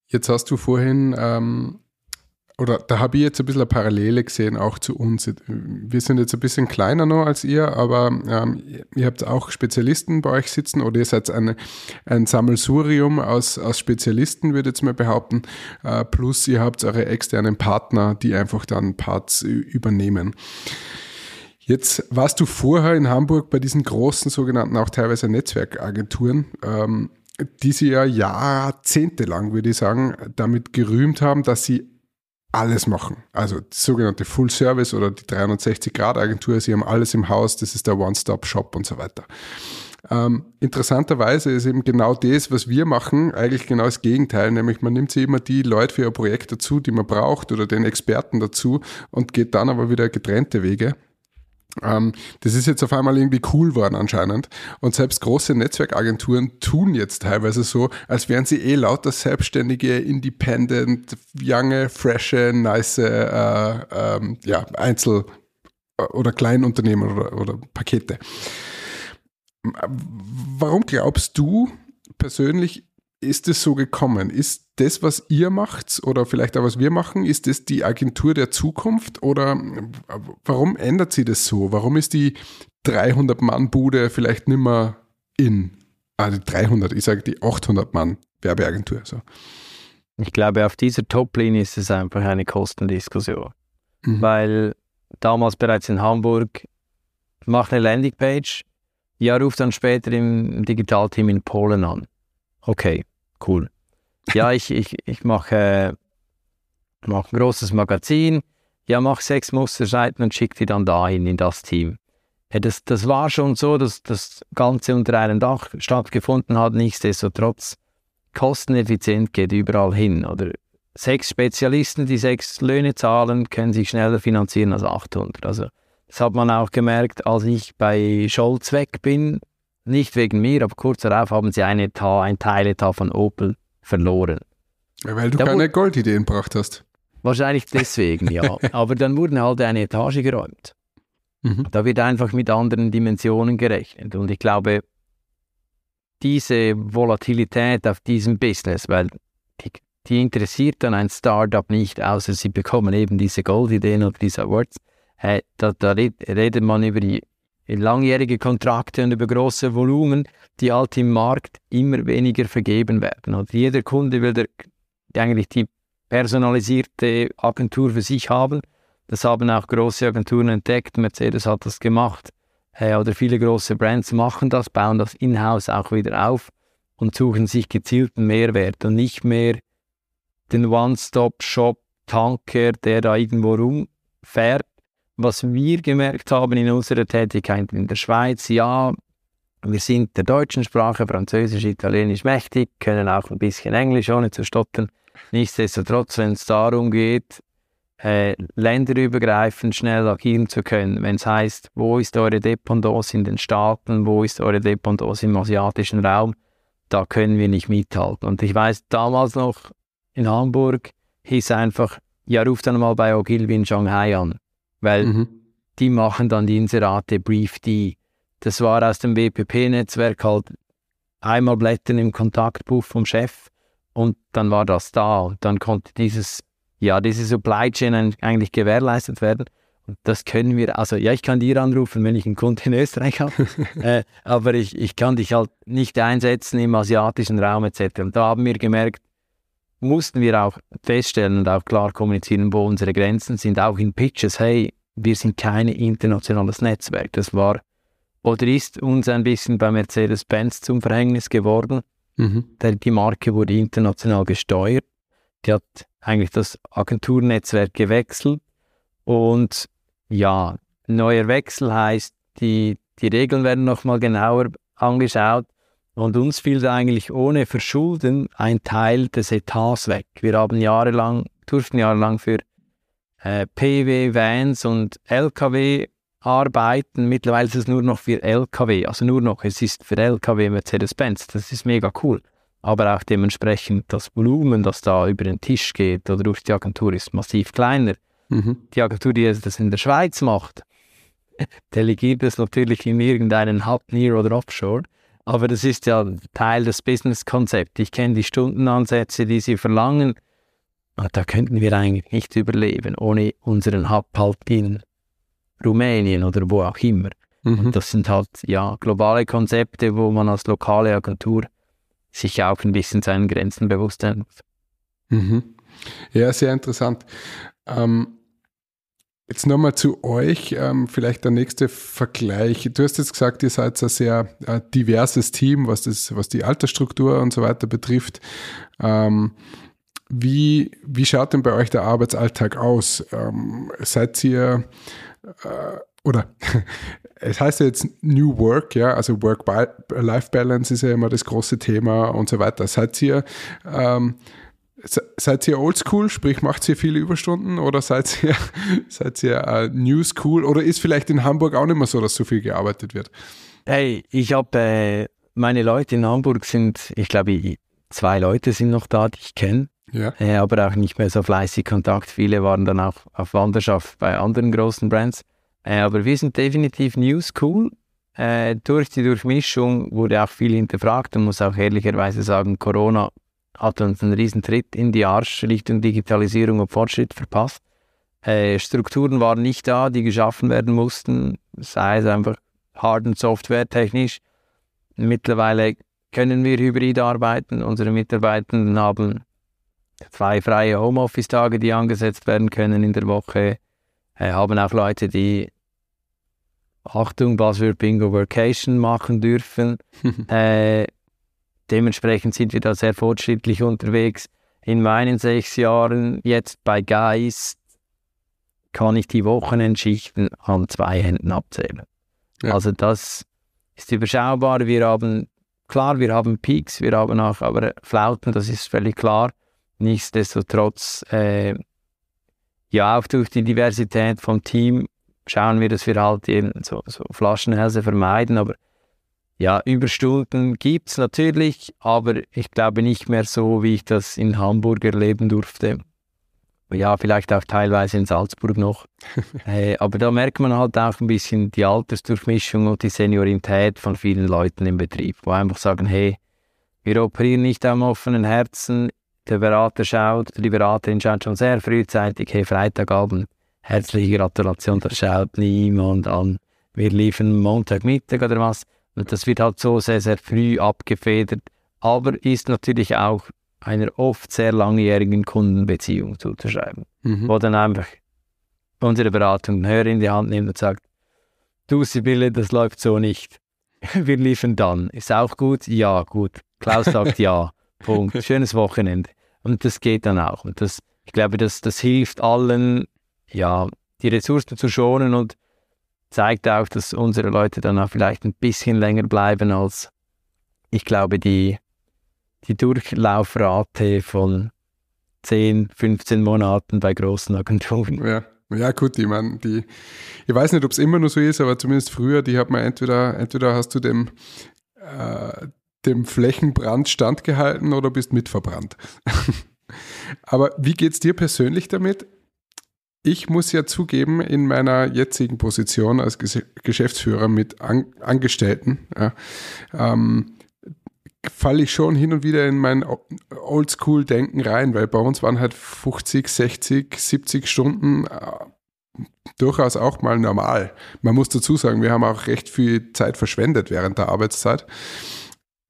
Jetzt hast du vorhin ähm, oder da habe ich jetzt ein bisschen eine Parallele gesehen, auch zu uns. Wir sind jetzt ein bisschen kleiner noch als ihr, aber ähm, ihr habt auch Spezialisten bei euch sitzen oder ihr seid eine, ein Sammelsurium aus, aus Spezialisten, würde ich jetzt mal behaupten, äh, plus ihr habt eure externen Partner, die einfach dann Parts übernehmen. Jetzt warst du vorher in Hamburg bei diesen großen sogenannten auch teilweise Netzwerkagenturen. Ähm, die sie ja jahrzehntelang, würde ich sagen, damit gerühmt haben, dass sie alles machen. Also die sogenannte Full Service oder die 360-Grad-Agentur, sie haben alles im Haus, das ist der One-Stop-Shop und so weiter. Ähm, interessanterweise ist eben genau das, was wir machen, eigentlich genau das Gegenteil, nämlich man nimmt sich immer die Leute für ihr Projekt dazu, die man braucht oder den Experten dazu und geht dann aber wieder getrennte Wege. Ähm, das ist jetzt auf einmal irgendwie cool worden anscheinend. Und selbst große Netzwerkagenturen tun jetzt teilweise so, als wären sie eh lauter selbstständige, independent, junge, frische, nice äh, ähm, ja, Einzel- oder Kleinunternehmen oder, oder Pakete. Warum glaubst du persönlich, ist es so gekommen? Ist das, was ihr macht oder vielleicht auch was wir machen, ist das die Agentur der Zukunft oder warum ändert sie das so? Warum ist die 300-Mann-Bude vielleicht nimmer in? Also 300, ich sage die 800-Mann-Werbeagentur. So. Ich glaube, auf dieser Top-Linie ist es einfach eine Kostendiskussion. Mhm. Weil damals bereits in Hamburg, mach eine Landingpage, ja, ruft dann später im Digitalteam in Polen an Okay, cool. Ja, ich, ich, ich mache, mach ein großes Magazin. Ja, mach sechs Musterseiten und schick die dann dahin in das Team. Ja, das, das war schon so, dass das Ganze unter einem Dach stattgefunden hat. Nichtsdestotrotz, kosteneffizient geht überall hin. Oder sechs Spezialisten, die sechs Löhne zahlen, können sich schneller finanzieren als 800. Also das hat man auch gemerkt, als ich bei Scholz weg bin, nicht wegen mir, aber kurz darauf haben sie einen Etat, ein Teiletat von Opel verloren. Weil du da keine Goldideen gebracht hast. Wahrscheinlich deswegen, ja. aber dann wurden halt eine Etage geräumt. Mhm. Da wird einfach mit anderen Dimensionen gerechnet. Und ich glaube, diese Volatilität auf diesem Business, weil die, die interessiert dann ein Startup nicht, außer sie bekommen eben diese Goldideen oder diese Awards. Äh, da, da redet man über die langjährige Kontrakte und über große Volumen, die halt im Markt immer weniger vergeben werden. Und jeder Kunde will der, eigentlich die personalisierte Agentur für sich haben. Das haben auch große Agenturen entdeckt. Mercedes hat das gemacht. Äh, oder viele große Brands machen das, bauen das in-house auch wieder auf und suchen sich gezielten Mehrwert und nicht mehr den One-Stop-Shop-Tanker, der da irgendwo rumfährt was wir gemerkt haben in unserer Tätigkeit in der Schweiz, ja, wir sind der deutschen Sprache, Französisch, Italienisch mächtig, können auch ein bisschen Englisch, ohne zu stottern. Nichtsdestotrotz, wenn es darum geht, äh, länderübergreifend schnell agieren zu können, wenn es heißt, wo ist eure Dependance in den Staaten, wo ist eure Dependance im asiatischen Raum, da können wir nicht mithalten. Und ich weiß, damals noch in Hamburg hieß einfach, ja, ruft dann mal bei Ogilvy in Shanghai an, weil Mhm. die machen dann die Inserate Brief die. Das war aus dem WPP-Netzwerk halt einmal blättern im Kontaktbuch vom Chef und dann war das da und dann konnte dieses, ja, diese Supply Chain eigentlich gewährleistet werden. Und das können wir, also ja, ich kann dir anrufen, wenn ich einen Kunden in Österreich habe, äh, aber ich, ich kann dich halt nicht einsetzen im asiatischen Raum etc. Und da haben wir gemerkt, mussten wir auch feststellen und auch klar kommunizieren, wo unsere Grenzen sind, auch in Pitches, hey, wir sind kein internationales Netzwerk. Das war oder ist uns ein bisschen bei Mercedes-Benz zum Verhängnis geworden. Mhm. Der, die Marke wurde international gesteuert. Die hat eigentlich das Agenturnetzwerk gewechselt und ja, neuer Wechsel heißt, die, die Regeln werden nochmal genauer angeschaut und uns fiel eigentlich ohne Verschulden ein Teil des Etats weg. Wir haben jahrelang, durften jahrelang für äh, PW, Vans und LKW arbeiten. Mittlerweile ist es nur noch für LKW, also nur noch, es ist für LKW Mercedes-Benz. Das ist mega cool. Aber auch dementsprechend das Volumen, das da über den Tisch geht oder durch die Agentur, ist massiv kleiner. Mhm. Die Agentur, die das in der Schweiz macht, delegiert es natürlich in irgendeinen Hub near oder offshore. Aber das ist ja Teil des Business-Konzepts. Ich kenne die Stundenansätze, die sie verlangen. Und da könnten wir eigentlich nicht überleben ohne unseren Hub halt in Rumänien oder wo auch immer. Mhm. Und das sind halt ja globale Konzepte, wo man als lokale Agentur sich auch ein bisschen seinen Grenzen bewusst sein muss. Mhm. Ja, sehr interessant. Ähm, jetzt nochmal zu euch, ähm, vielleicht der nächste Vergleich. Du hast jetzt gesagt, ihr seid ein sehr äh, diverses Team, was, das, was die Altersstruktur und so weiter betrifft. Ähm, wie, wie schaut denn bei euch der Arbeitsalltag aus? Ähm, seid ihr äh, oder es heißt ja jetzt New Work, ja, also Work-Life-Balance ist ja immer das große Thema und so weiter. Seid ihr, seid ihr oldschool, sprich macht ihr viele Überstunden oder seid ihr, seid ihr äh, New School oder ist vielleicht in Hamburg auch nicht mehr so, dass so viel gearbeitet wird? Hey, ich habe äh, meine Leute in Hamburg sind, ich glaube, zwei Leute sind noch da, die ich kenne, Ja. äh, aber auch nicht mehr so fleißig Kontakt. Viele waren dann auch auf Wanderschaft bei anderen großen Brands. Äh, aber wir sind definitiv New School. Äh, durch die Durchmischung wurde auch viel hinterfragt und muss auch ehrlicherweise sagen, Corona hat uns einen riesen Tritt in die Arsch Richtung Digitalisierung und Fortschritt verpasst. Äh, Strukturen waren nicht da, die geschaffen werden mussten, sei es einfach Hard- und Software technisch. Mittlerweile können wir hybrid arbeiten. Unsere Mitarbeitenden haben zwei freie Homeoffice-Tage, die angesetzt werden können in der Woche. Äh, haben auch Leute, die Achtung, Buzzword Bingo Vacation machen dürfen. äh, dementsprechend sind wir da sehr fortschrittlich unterwegs. In meinen sechs Jahren jetzt bei Geist kann ich die Wochenendschichten an zwei Händen abzählen. Ja. Also das ist überschaubar. Wir haben, klar, wir haben Peaks, wir haben auch aber Flauten, das ist völlig klar. Nichtsdestotrotz, äh, ja, auch durch die Diversität vom Team schauen wir, dass wir halt eben so, so Flaschenhälse vermeiden. Aber ja, Überstunden gibt es natürlich, aber ich glaube nicht mehr so, wie ich das in Hamburg erleben durfte. Ja, vielleicht auch teilweise in Salzburg noch. äh, aber da merkt man halt auch ein bisschen die Altersdurchmischung und die Seniorität von vielen Leuten im Betrieb, wo einfach sagen, hey, wir operieren nicht am offenen Herzen. Der Berater schaut, die Beraterin schaut schon sehr frühzeitig, hey, Freitagabend, herzliche Gratulation, das schaut niemand an. Wir liefern Montagmittag oder was. Und das wird halt so sehr, sehr früh abgefedert, aber ist natürlich auch einer oft sehr langjährigen Kundenbeziehung zuzuschreiben, Mhm. wo dann einfach unsere Beratung den Hörer in die Hand nimmt und sagt, du Sibylle, das läuft so nicht. Wir liefern dann. Ist auch gut? Ja, gut. Klaus sagt ja. Punkt. Schönes Wochenende. Und das geht dann auch. Und das, ich glaube, das, das hilft allen, ja, die Ressourcen zu schonen und zeigt auch, dass unsere Leute dann auch vielleicht ein bisschen länger bleiben als, ich glaube, die, die Durchlaufrate von 10, 15 Monaten bei großen Agenturen. Ja. Ja, gut, ich meine, die, ich weiß nicht, ob es immer nur so ist, aber zumindest früher, die hat man entweder, entweder hast du dem, äh, dem Flächenbrand standgehalten oder bist mitverbrannt. aber wie geht es dir persönlich damit? Ich muss ja zugeben, in meiner jetzigen Position als Ges Geschäftsführer mit An Angestellten, ja, ähm, falle ich schon hin und wieder in mein Oldschool-Denken rein, weil bei uns waren halt 50, 60, 70 Stunden äh, durchaus auch mal normal. Man muss dazu sagen, wir haben auch recht viel Zeit verschwendet während der Arbeitszeit.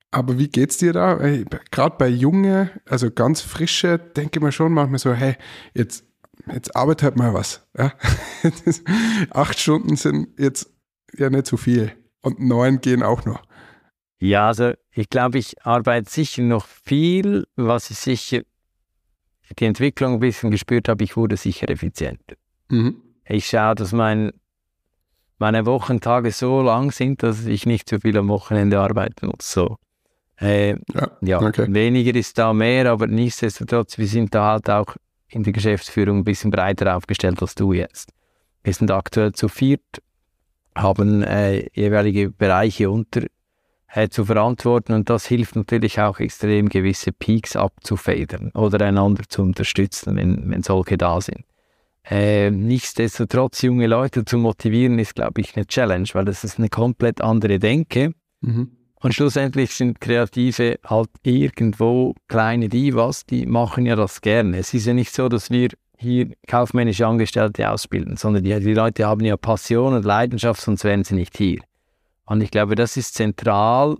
Aber wie geht's dir da? Gerade bei Junge, also ganz frische, denke ich mir schon manchmal so, hey, jetzt, jetzt arbeit halt mal was. Ja? Acht Stunden sind jetzt ja nicht so viel. Und neun gehen auch noch. Ja, also ich glaube, ich arbeite sicher noch viel, was ich sicher die Entwicklung ein bisschen gespürt habe, ich wurde sicher effizienter. Mhm. Ich schaue, dass mein, meine Wochentage so lang sind, dass ich nicht so viel am Wochenende arbeiten muss. So. Äh, ja, ja okay. weniger ist da mehr, aber nichtsdestotrotz, wir sind da halt auch in der Geschäftsführung ein bisschen breiter aufgestellt als du jetzt. Wir sind aktuell zu viert, haben äh, jeweilige Bereiche unter äh, zu verantworten und das hilft natürlich auch extrem, gewisse Peaks abzufedern oder einander zu unterstützen, wenn, wenn solche da sind. Äh, nichtsdestotrotz, junge Leute zu motivieren, ist, glaube ich, eine Challenge, weil das ist eine komplett andere Denke. Mhm. Und schlussendlich sind Kreative halt irgendwo kleine Divas, die machen ja das gerne. Es ist ja nicht so, dass wir hier kaufmännische Angestellte ausbilden, sondern die, die Leute haben ja Passion und Leidenschaft, sonst wären sie nicht hier. Und ich glaube, das ist zentral,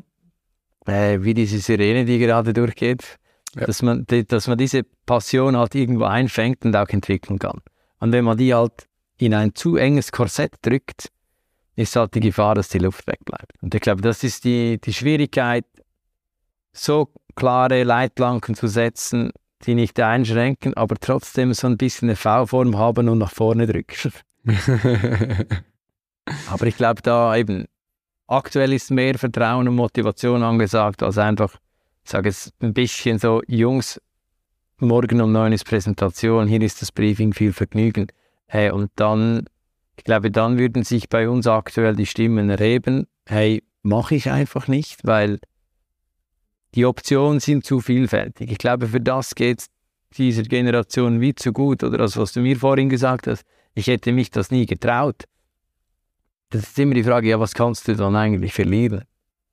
äh, wie diese Sirene, die gerade durchgeht, ja. dass, man, dass man diese Passion halt irgendwo einfängt und auch entwickeln kann. Und wenn man die halt in ein zu enges Korsett drückt, ist halt die Gefahr, dass die Luft wegbleibt. Und ich glaube, das ist die, die Schwierigkeit, so klare Leitplanken zu setzen, die nicht einschränken, aber trotzdem so ein bisschen eine V-Form haben und nach vorne drücken. aber ich glaube, da eben Aktuell ist mehr Vertrauen und Motivation angesagt, als einfach, ich sage es ein bisschen so, Jungs, morgen um neun ist Präsentation, hier ist das Briefing, viel Vergnügen. Hey, und dann, ich glaube, dann würden sich bei uns aktuell die Stimmen erheben, hey, mache ich einfach nicht, weil die Optionen sind zu vielfältig. Ich glaube, für das geht es dieser Generation wie zu gut. Oder das, was du mir vorhin gesagt hast, ich hätte mich das nie getraut das ist immer die Frage, ja, was kannst du dann eigentlich verlieren?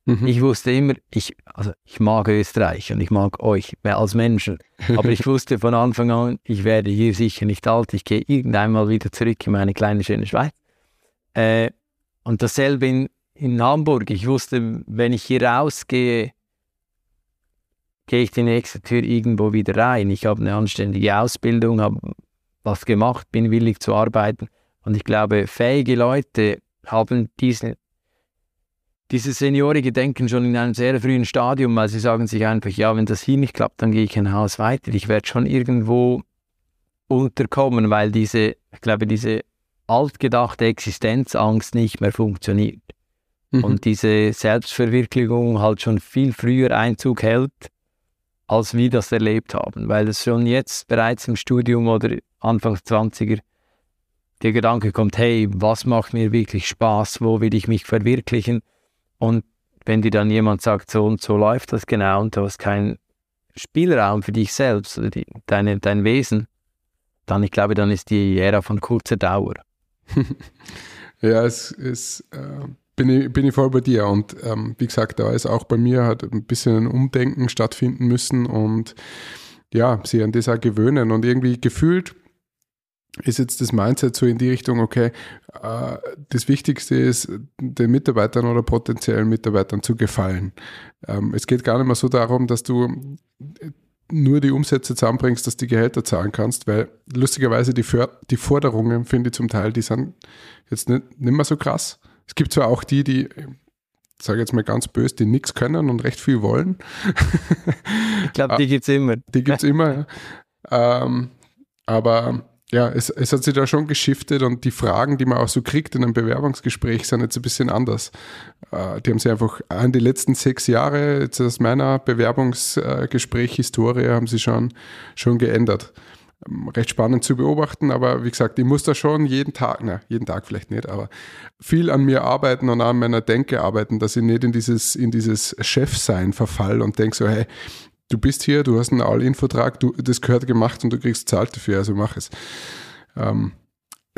Mhm. Ich wusste immer, ich, also ich mag Österreich und ich mag euch als Menschen, aber ich wusste von Anfang an, ich werde hier sicher nicht alt, ich gehe irgendwann mal wieder zurück in meine kleine schöne Schweiz. Äh, und dasselbe in, in Hamburg. Ich wusste, wenn ich hier rausgehe, gehe ich die nächste Tür irgendwo wieder rein. Ich habe eine anständige Ausbildung, habe was gemacht, bin willig zu arbeiten. Und ich glaube, fähige Leute haben diesen, dieses seniorige Denken schon in einem sehr frühen Stadium, weil sie sagen sich einfach, ja, wenn das hier nicht klappt, dann gehe ich ein Haus weiter. Ich werde schon irgendwo unterkommen, weil diese, ich glaube, diese altgedachte Existenzangst nicht mehr funktioniert. Mhm. Und diese Selbstverwirklichung halt schon viel früher Einzug hält, als wir das erlebt haben, weil es schon jetzt bereits im Studium oder Anfang 20er der Gedanke kommt, hey, was macht mir wirklich Spaß, wo will ich mich verwirklichen? Und wenn dir dann jemand sagt, so und so läuft das genau und du hast keinen Spielraum für dich selbst oder die, deine, dein Wesen, dann, ich glaube, dann ist die Ära von kurzer Dauer. ja, es ist, äh, bin, ich, bin ich voll bei dir. Und ähm, wie gesagt, da ist auch bei mir hat ein bisschen ein Umdenken stattfinden müssen und ja, sie an das auch gewöhnen. Und irgendwie gefühlt ist jetzt das Mindset so in die Richtung, okay, äh, das Wichtigste ist, den Mitarbeitern oder potenziellen Mitarbeitern zu gefallen. Ähm, es geht gar nicht mehr so darum, dass du nur die Umsätze zusammenbringst, dass du die Gehälter zahlen kannst, weil lustigerweise die, För die Forderungen, finde ich zum Teil, die sind jetzt nicht, nicht mehr so krass. Es gibt zwar auch die, die, sage jetzt mal ganz böse, die nichts können und recht viel wollen. Ich glaube, die gibt es immer. Die gibt es immer, ja. Ähm, aber ja, es, es hat sich da schon geschiftet und die Fragen, die man auch so kriegt in einem Bewerbungsgespräch, sind jetzt ein bisschen anders. Äh, die haben sich einfach an die letzten sechs Jahre, jetzt aus meiner Bewerbungsgespräch-Historie, haben sie schon, schon geändert. Ähm, recht spannend zu beobachten, aber wie gesagt, ich muss da schon jeden Tag, na, jeden Tag vielleicht nicht, aber viel an mir arbeiten und an meiner Denke arbeiten, dass ich nicht in dieses, in dieses Chefsein verfall und denke so, hey, du bist hier, du hast einen All-In-Vertrag, das gehört gemacht und du kriegst Zahlt dafür, also mach es. Ähm,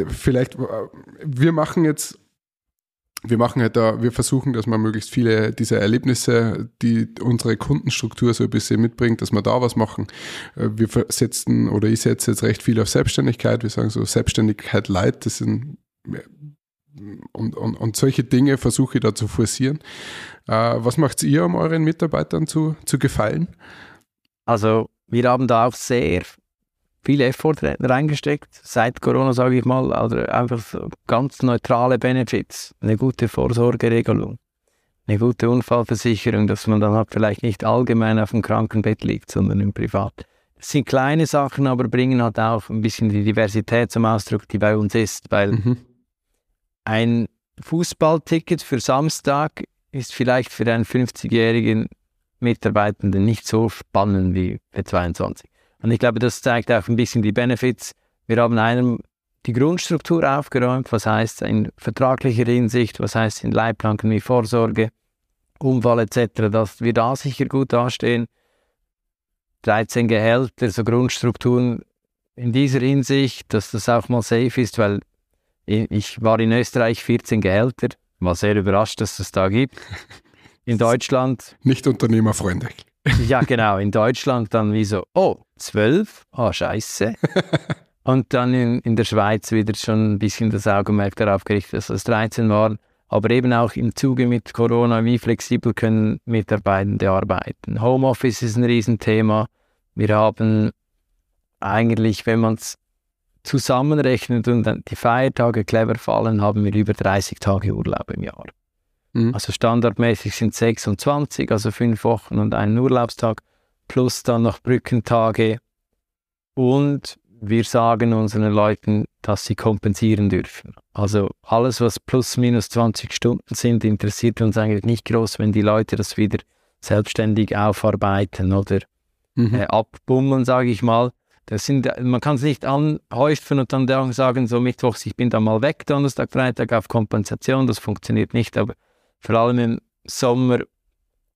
vielleicht, äh, wir machen jetzt, wir machen halt da, wir versuchen, dass man möglichst viele dieser Erlebnisse, die unsere Kundenstruktur so ein bisschen mitbringt, dass wir da was machen. Äh, wir setzen oder ich setze jetzt recht viel auf Selbstständigkeit. Wir sagen so Selbstständigkeit light, das sind und, und, und solche Dinge versuche ich da zu forcieren. Äh, was macht ihr, um euren Mitarbeitern zu, zu gefallen? Also wir haben da auch sehr viel Effort reingesteckt, seit Corona sage ich mal, also einfach so ganz neutrale Benefits, eine gute Vorsorgeregelung, eine gute Unfallversicherung, dass man dann halt vielleicht nicht allgemein auf dem Krankenbett liegt, sondern im Privat. Das sind kleine Sachen, aber bringen halt auch ein bisschen die Diversität zum Ausdruck, die bei uns ist, weil mhm. ein Fußballticket für Samstag ist vielleicht für einen 50-jährigen Mitarbeitenden nicht so spannend wie für 22. Und ich glaube, das zeigt auch ein bisschen die Benefits. Wir haben einem die Grundstruktur aufgeräumt, was heißt in vertraglicher Hinsicht, was heißt in Leitplanken wie Vorsorge, Unfall etc., dass wir da sicher gut dastehen. 13 Gehälter, so Grundstrukturen in dieser Hinsicht, dass das auch mal safe ist, weil ich war in Österreich 14 Gehälter, war sehr überrascht, dass es da gibt. In Deutschland. Nicht unternehmerfreundlich. Ja, genau. In Deutschland dann wie so, oh, 12? Oh, scheiße. Und dann in, in der Schweiz wieder schon ein bisschen das Augenmerk darauf gerichtet, dass es 13 waren. Aber eben auch im Zuge mit Corona, wie flexibel können Mitarbeitende arbeiten. Homeoffice ist ein Riesenthema. Wir haben eigentlich, wenn man es zusammenrechnet und dann die Feiertage clever fallen, haben wir über 30 Tage Urlaub im Jahr. Mhm. Also standardmäßig sind 26, also fünf Wochen und einen Urlaubstag, plus dann noch Brückentage. Und wir sagen unseren Leuten, dass sie kompensieren dürfen. Also alles, was plus minus 20 Stunden sind, interessiert uns eigentlich nicht groß, wenn die Leute das wieder selbstständig aufarbeiten oder mhm. äh, abbummeln, sage ich mal. Das sind, man kann es nicht anhäufen und dann sagen, so Mittwochs, ich bin da mal weg, Donnerstag, Freitag auf Kompensation, das funktioniert nicht, aber vor allem im Sommer,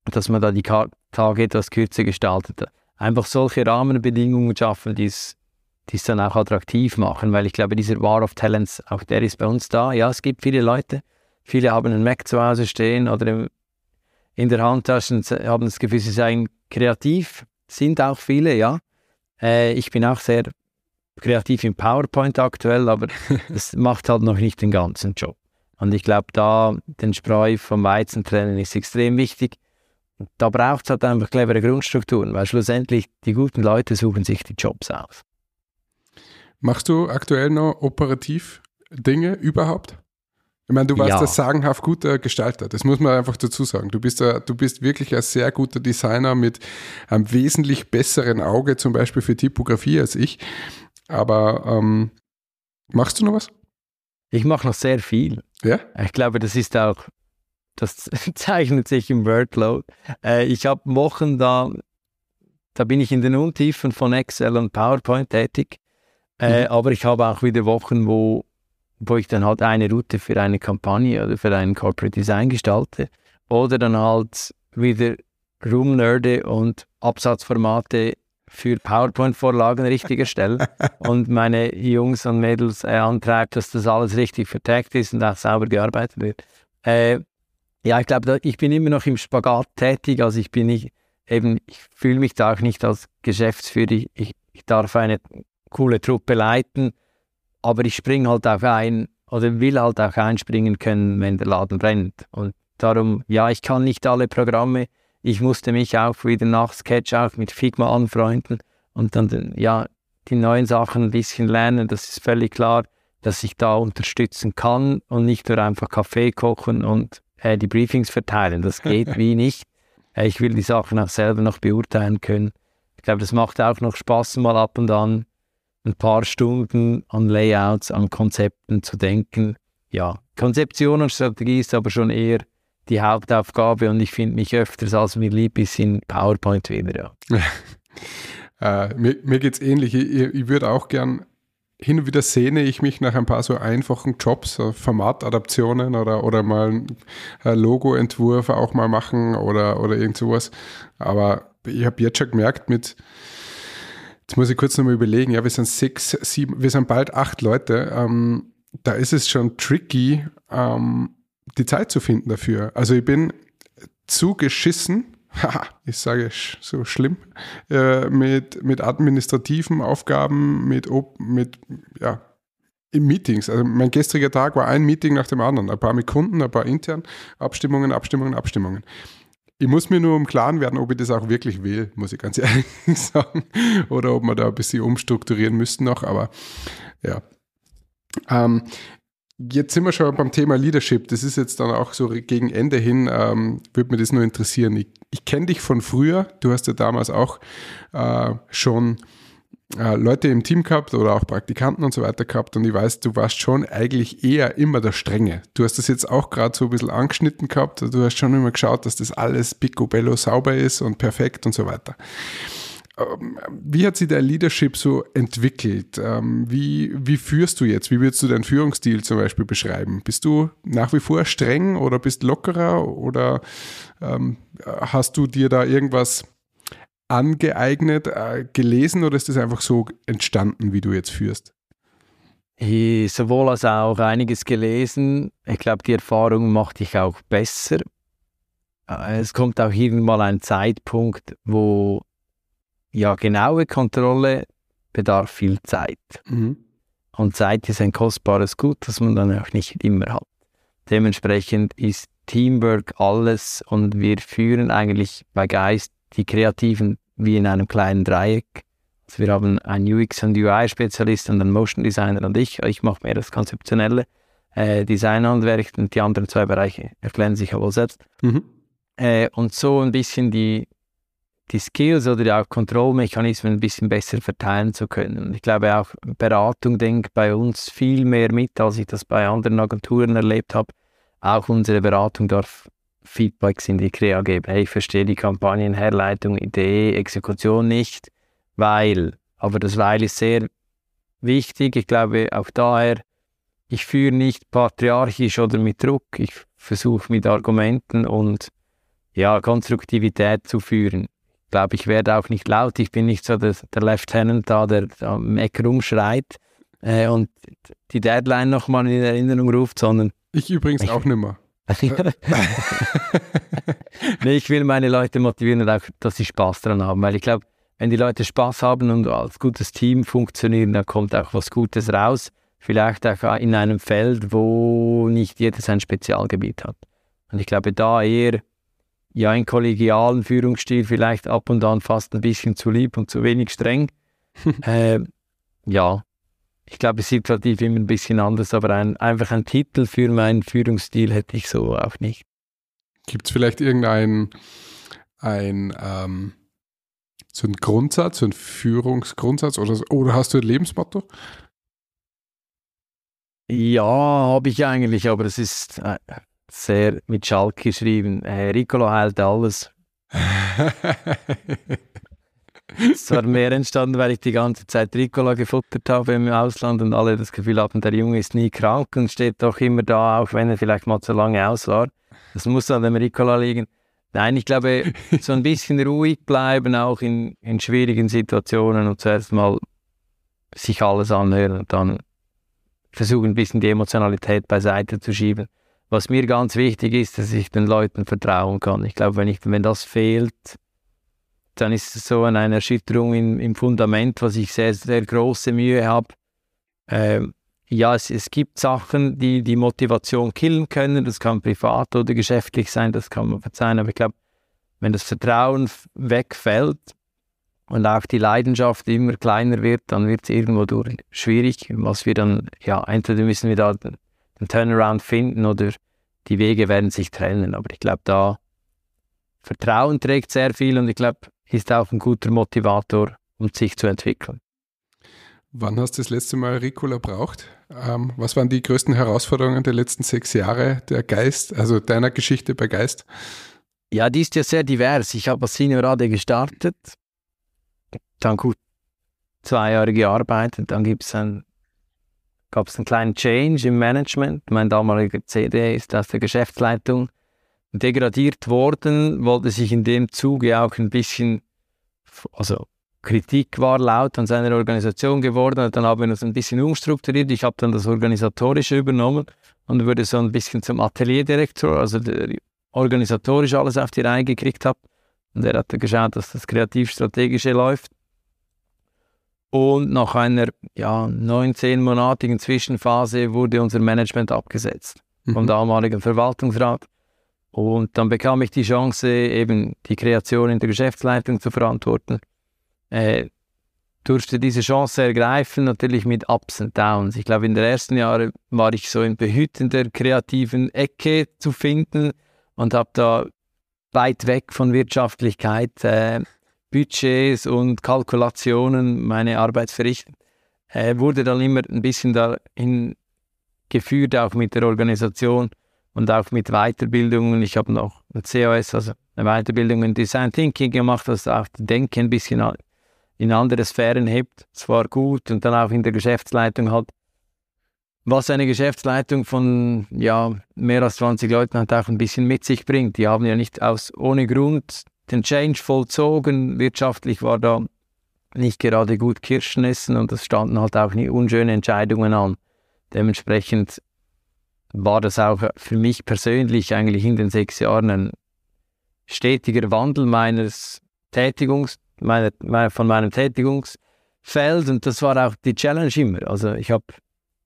dass man da die Tage etwas kürzer gestaltet. Einfach solche Rahmenbedingungen schaffen, die es dann auch attraktiv machen, weil ich glaube, dieser War of Talents, auch der ist bei uns da. Ja, es gibt viele Leute, viele haben einen Mac zu Hause stehen oder in der Handtasche und haben das Gefühl, sie seien kreativ, sind auch viele, ja. Äh, ich bin auch sehr kreativ im PowerPoint aktuell, aber das macht halt noch nicht den ganzen Job. Und ich glaube, da den Spreu vom Weizen trennen ist extrem wichtig. Und da braucht es halt einfach clevere Grundstrukturen, weil schlussendlich die guten Leute suchen sich die Jobs aus. Machst du aktuell noch operativ Dinge überhaupt? Ich meine, du warst ja. ein sagenhaft guter Gestalter, das muss man einfach dazu sagen. Du bist, ein, du bist wirklich ein sehr guter Designer mit einem wesentlich besseren Auge, zum Beispiel für Typografie als ich. Aber ähm, machst du noch was? Ich mache noch sehr viel. Ja? Ich glaube, das ist auch, das zeichnet sich im Workload. Äh, ich habe Wochen da, da bin ich in den Untiefen von Excel und PowerPoint tätig. Äh, mhm. Aber ich habe auch wieder Wochen, wo wo ich dann halt eine Route für eine Kampagne oder für ein Corporate Design gestalte oder dann halt wieder rumnerde und Absatzformate für PowerPoint-Vorlagen richtig erstelle und meine Jungs und Mädels äh, antreibt, dass das alles richtig vertagt ist und auch sauber gearbeitet wird. Äh, ja, ich glaube, ich bin immer noch im Spagat tätig, also ich bin nicht, eben, ich fühle mich da auch nicht als Geschäftsführer, ich, ich darf eine coole Truppe leiten, aber ich springe halt auch ein oder will halt auch einspringen können, wenn der Laden brennt. Und darum, ja, ich kann nicht alle Programme. Ich musste mich auch wieder nach Sketch auch mit Figma anfreunden und dann, ja, die neuen Sachen ein bisschen lernen. Das ist völlig klar, dass ich da unterstützen kann und nicht nur einfach Kaffee kochen und äh, die Briefings verteilen. Das geht wie nicht. Äh, ich will die Sachen auch selber noch beurteilen können. Ich glaube, das macht auch noch Spaß mal ab und an ein paar Stunden an Layouts, an Konzepten zu denken. Ja, Konzeption und Strategie ist aber schon eher die Hauptaufgabe und ich finde mich öfters, als mir lieb ist, in PowerPoint wieder. Ja. äh, mir mir geht es ähnlich. Ich, ich würde auch gern hin und wieder sehne ich mich nach ein paar so einfachen Jobs, so Formatadaptionen oder, oder mal einen Logoentwurf auch mal machen oder, oder irgend sowas. Aber ich habe jetzt schon gemerkt, mit, jetzt muss ich kurz nochmal überlegen, ja, wir sind sechs, sieben, wir sind bald acht Leute. Ähm, da ist es schon tricky, ähm, die Zeit zu finden dafür. Also ich bin zu geschissen, ich sage so schlimm, äh, mit, mit administrativen Aufgaben, mit, mit ja, in Meetings. Also mein gestriger Tag war ein Meeting nach dem anderen. Ein paar mit Kunden, ein paar intern, Abstimmungen, Abstimmungen, Abstimmungen. Ich muss mir nur im Klaren werden, ob ich das auch wirklich will, muss ich ganz ehrlich sagen. Oder ob wir da ein bisschen umstrukturieren müssten noch, aber ja. Ähm, Jetzt sind wir schon beim Thema Leadership. Das ist jetzt dann auch so gegen Ende hin, ähm, würde mir das nur interessieren. Ich, ich kenne dich von früher. Du hast ja damals auch äh, schon äh, Leute im Team gehabt oder auch Praktikanten und so weiter gehabt. Und ich weiß, du warst schon eigentlich eher immer der Strenge. Du hast das jetzt auch gerade so ein bisschen angeschnitten gehabt. Du hast schon immer geschaut, dass das alles picobello sauber ist und perfekt und so weiter. Ähm, wie hat sich dein Leadership so entwickelt? Ähm, wie, wie führst du jetzt? Wie würdest du deinen Führungsstil zum Beispiel beschreiben? Bist du nach wie vor streng oder bist lockerer oder ähm, hast du dir da irgendwas angeeignet, äh, gelesen oder ist das einfach so entstanden, wie du jetzt führst? Ich, sowohl als auch einiges gelesen. Ich glaube, die Erfahrung macht dich auch besser. Äh, es kommt auch irgendwann ein Zeitpunkt, wo ja, genaue Kontrolle bedarf viel Zeit. Mhm. Und Zeit ist ein kostbares Gut, das man dann auch nicht immer hat. Dementsprechend ist Teamwork alles und wir führen eigentlich bei Geist die Kreativen wie in einem kleinen Dreieck. Also wir haben einen UX- und UI-Spezialist und einen Motion Designer und ich. Ich mache mehr das konzeptionelle äh, Designhandwerk und die anderen zwei Bereiche erklären sich ja wohl selbst. Mhm. Äh, und so ein bisschen die die Skills oder die auch Kontrollmechanismen ein bisschen besser verteilen zu können. Und ich glaube auch Beratung denkt bei uns viel mehr mit, als ich das bei anderen Agenturen erlebt habe. Auch unsere Beratung darf Feedbacks in die Krea geben. Hey, ich verstehe die Kampagnenherleitung, Idee, Exekution nicht, weil. Aber das Weil ist sehr wichtig. Ich glaube auch daher, ich führe nicht patriarchisch oder mit Druck. Ich versuche mit Argumenten und ja, Konstruktivität zu führen glaube, ich werde auch nicht laut. Ich bin nicht so der, der Lieutenant da, der am Eck rumschreit äh, und die Deadline nochmal in Erinnerung ruft, sondern. Ich übrigens ich, auch nicht mehr. nee, ich will meine Leute motivieren, auch, dass sie Spaß daran haben, weil ich glaube, wenn die Leute Spaß haben und als gutes Team funktionieren, dann kommt auch was Gutes raus. Vielleicht auch in einem Feld, wo nicht jeder sein Spezialgebiet hat. Und ich glaube, da eher ja, einen kollegialen Führungsstil vielleicht ab und an fast ein bisschen zu lieb und zu wenig streng. äh, ja, ich glaube, es ist situativ immer ein bisschen anders, aber ein, einfach ein Titel für meinen Führungsstil hätte ich so auch nicht. Gibt es vielleicht irgendeinen ein, ähm, so einen Grundsatz, so einen Führungsgrundsatz oder, oder hast du ein Lebensmotto? Ja, habe ich eigentlich, aber es ist äh, sehr mit Schalk geschrieben. Hey, Riccolo heilt alles. es war mehr entstanden, weil ich die ganze Zeit Ricola gefuttert habe im Ausland und alle das Gefühl hatten, der Junge ist nie krank und steht doch immer da, auch wenn er vielleicht mal zu lange aus war. Das muss an dem Ricola liegen. Nein, ich glaube, so ein bisschen ruhig bleiben, auch in, in schwierigen Situationen und zuerst mal sich alles anhören und dann versuchen, ein bisschen die Emotionalität beiseite zu schieben was mir ganz wichtig ist, dass ich den Leuten vertrauen kann. Ich glaube, wenn, ich, wenn das fehlt, dann ist es so eine Erschütterung im, im Fundament, was ich sehr, sehr große Mühe habe. Ähm, ja, es, es gibt Sachen, die die Motivation killen können. Das kann privat oder geschäftlich sein, das kann man verzeihen. Aber ich glaube, wenn das Vertrauen wegfällt und auch die Leidenschaft immer kleiner wird, dann wird es irgendwo durch schwierig. Was wir dann, ja, entweder müssen wir da einen Turnaround finden oder die Wege werden sich trennen. Aber ich glaube, da Vertrauen trägt sehr viel und ich glaube, ist auch ein guter Motivator, um sich zu entwickeln. Wann hast du das letzte Mal Ricola braucht? Ähm, was waren die größten Herausforderungen der letzten sechs Jahre der Geist, also deiner Geschichte bei Geist? Ja, die ist ja sehr divers. Ich habe als Seniorade gestartet, dann gut zwei Jahre gearbeitet, dann gibt's ein, gab es einen kleinen Change im Management. Mein damaliger CD ist aus der Geschäftsleitung degradiert worden, wollte sich in dem Zuge auch ein bisschen, also Kritik war laut an seiner Organisation geworden. Dann haben wir uns ein bisschen umstrukturiert. Ich habe dann das Organisatorische übernommen und wurde so ein bisschen zum Atelierdirektor, also der organisatorisch alles auf die Reihe gekriegt habe. Und er hat geschaut, dass das kreativ-strategische läuft. Und nach einer ja, 19-monatigen Zwischenphase wurde unser Management abgesetzt mhm. vom damaligen Verwaltungsrat. Und dann bekam ich die Chance, eben die Kreation in der Geschäftsleitung zu verantworten äh, durfte diese Chance ergreifen, natürlich mit Ups und Downs. Ich glaube, in den ersten Jahren war ich so in behütender, kreativen Ecke zu finden und habe da weit weg von Wirtschaftlichkeit, äh, Budgets und Kalkulationen meine Arbeit verrichtet. Äh, wurde dann immer ein bisschen dahin geführt, auch mit der Organisation und auch mit Weiterbildungen. Ich habe noch ein COS, also eine Weiterbildung in Design Thinking gemacht, das auch Denken ein bisschen in andere Sphären hebt. Es war gut und dann auch in der Geschäftsleitung halt. Was eine Geschäftsleitung von ja, mehr als 20 Leuten hat auch ein bisschen mit sich bringt. Die haben ja nicht aus ohne Grund den Change vollzogen. Wirtschaftlich war da nicht gerade gut Kirschen essen und es standen halt auch nie unschöne Entscheidungen an. Dementsprechend war das auch für mich persönlich eigentlich in den sechs Jahren ein stetiger Wandel meines Tätigungs meine, meine, von meinem Tätigungsfeld und das war auch die Challenge immer. Also ich habe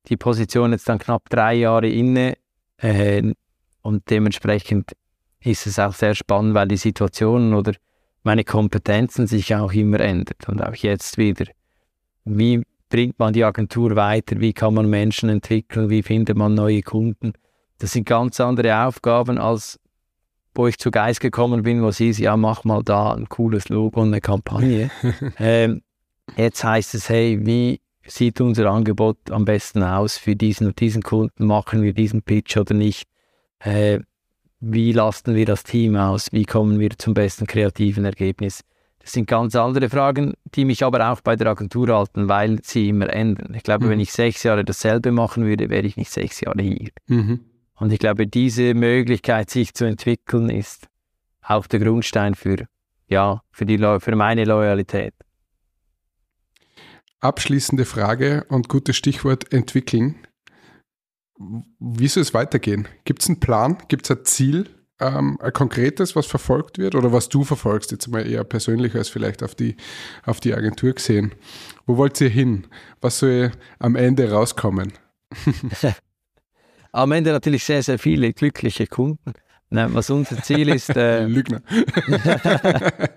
die Position jetzt dann knapp drei Jahre inne äh, und dementsprechend ist es auch sehr spannend, weil die Situationen oder meine Kompetenzen sich auch immer ändern und auch jetzt wieder. Wie bringt man die Agentur weiter? Wie kann man Menschen entwickeln? Wie findet man neue Kunden? Das sind ganz andere Aufgaben als wo ich zu Geist gekommen bin, was hieß, ja, mach mal da ein cooles Logo und eine Kampagne. ähm, jetzt heißt es, hey, wie sieht unser Angebot am besten aus für diesen und diesen Kunden? Machen wir diesen Pitch oder nicht? Äh, wie lasten wir das Team aus? Wie kommen wir zum besten kreativen Ergebnis? Das sind ganz andere Fragen, die mich aber auch bei der Agentur halten, weil sie immer ändern. Ich glaube, mhm. wenn ich sechs Jahre dasselbe machen würde, wäre ich nicht sechs Jahre hier. Mhm. Und ich glaube, diese Möglichkeit, sich zu entwickeln, ist auch der Grundstein für, ja, für, die, für meine Loyalität. Abschließende Frage und gutes Stichwort entwickeln. Wie soll es weitergehen? Gibt es einen Plan? Gibt es ein Ziel? Ähm, ein konkretes, was verfolgt wird oder was du verfolgst, jetzt mal eher persönlich als vielleicht auf die, auf die Agentur gesehen. Wo wollt ihr hin? Was soll am Ende rauskommen? am Ende natürlich sehr, sehr viele glückliche Kunden. Was unser Ziel ist. Äh, Lügner.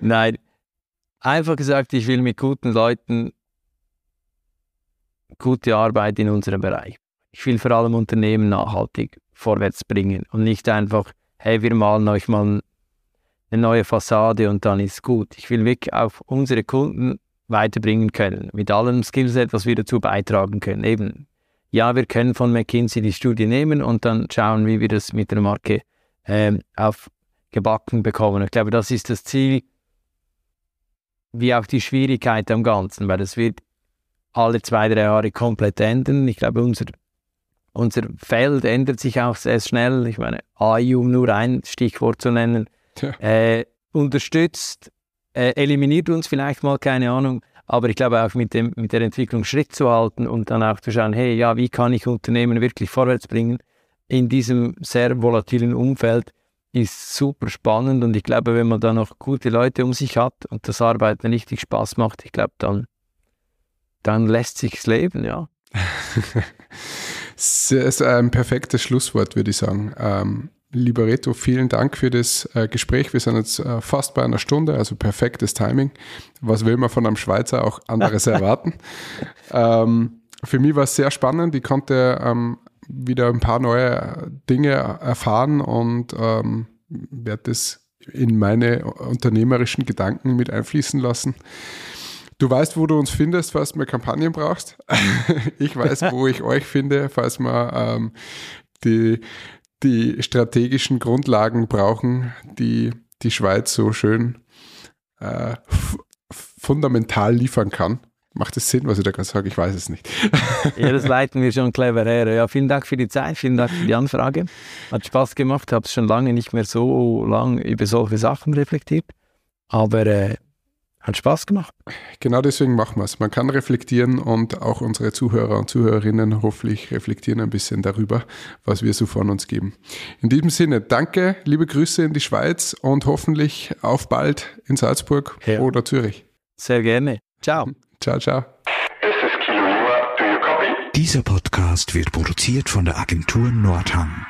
Nein, einfach gesagt, ich will mit guten Leuten gute Arbeit in unserem Bereich. Ich will vor allem Unternehmen nachhaltig vorwärts bringen und nicht einfach, hey, wir malen euch mal eine neue Fassade und dann ist gut. Ich will wirklich auf unsere Kunden weiterbringen können, mit allem Skillset, was wir dazu beitragen können. Eben ja, wir können von McKinsey die Studie nehmen und dann schauen, wie wir das mit der Marke ähm, aufgebacken bekommen. Ich glaube, das ist das Ziel, wie auch die Schwierigkeit am Ganzen, weil das wird alle zwei, drei Jahre komplett ändern. Ich glaube, unser, unser Feld ändert sich auch sehr schnell. Ich meine, AI, um nur ein Stichwort zu nennen, ja. äh, unterstützt, äh, eliminiert uns vielleicht mal, keine Ahnung, aber ich glaube auch mit, dem, mit der Entwicklung Schritt zu halten und dann auch zu schauen, hey, ja, wie kann ich Unternehmen wirklich vorwärts bringen in diesem sehr volatilen Umfeld, ist super spannend und ich glaube, wenn man da noch gute Leute um sich hat und das Arbeiten richtig Spaß macht, ich glaube, dann, dann lässt sich's leben, ja. das ist ein perfektes Schlusswort, würde ich sagen. Ähm, Lieber Reto, vielen Dank für das äh, Gespräch. Wir sind jetzt äh, fast bei einer Stunde, also perfektes Timing. Was will man von einem Schweizer auch anderes erwarten? Ähm, für mich war es sehr spannend. Ich konnte ähm, wieder ein paar neue Dinge erfahren und ähm, werde das in meine unternehmerischen Gedanken mit einfließen lassen. Du weißt, wo du uns findest, falls du Kampagnen brauchst. ich weiß, wo ich euch finde, falls wir ähm, die, die strategischen Grundlagen brauchen, die die Schweiz so schön äh, fundamental liefern kann. Macht es Sinn, was ich da gerade sage? Ich weiß es nicht. ja, das leiten wir schon clever her. Ja, vielen Dank für die Zeit, vielen Dank für die Anfrage. Hat Spaß gemacht, habe schon lange nicht mehr so lange über solche Sachen reflektiert. Aber äh, hat Spaß gemacht. Genau deswegen machen wir es. Man kann reflektieren und auch unsere Zuhörer und Zuhörerinnen hoffentlich reflektieren ein bisschen darüber, was wir so von uns geben. In diesem Sinne, danke, liebe Grüße in die Schweiz und hoffentlich auf bald in Salzburg ja. oder Zürich. Sehr gerne. Ciao. Ciao, ciao. Dieser Podcast wird produziert von der Agentur Nordhang.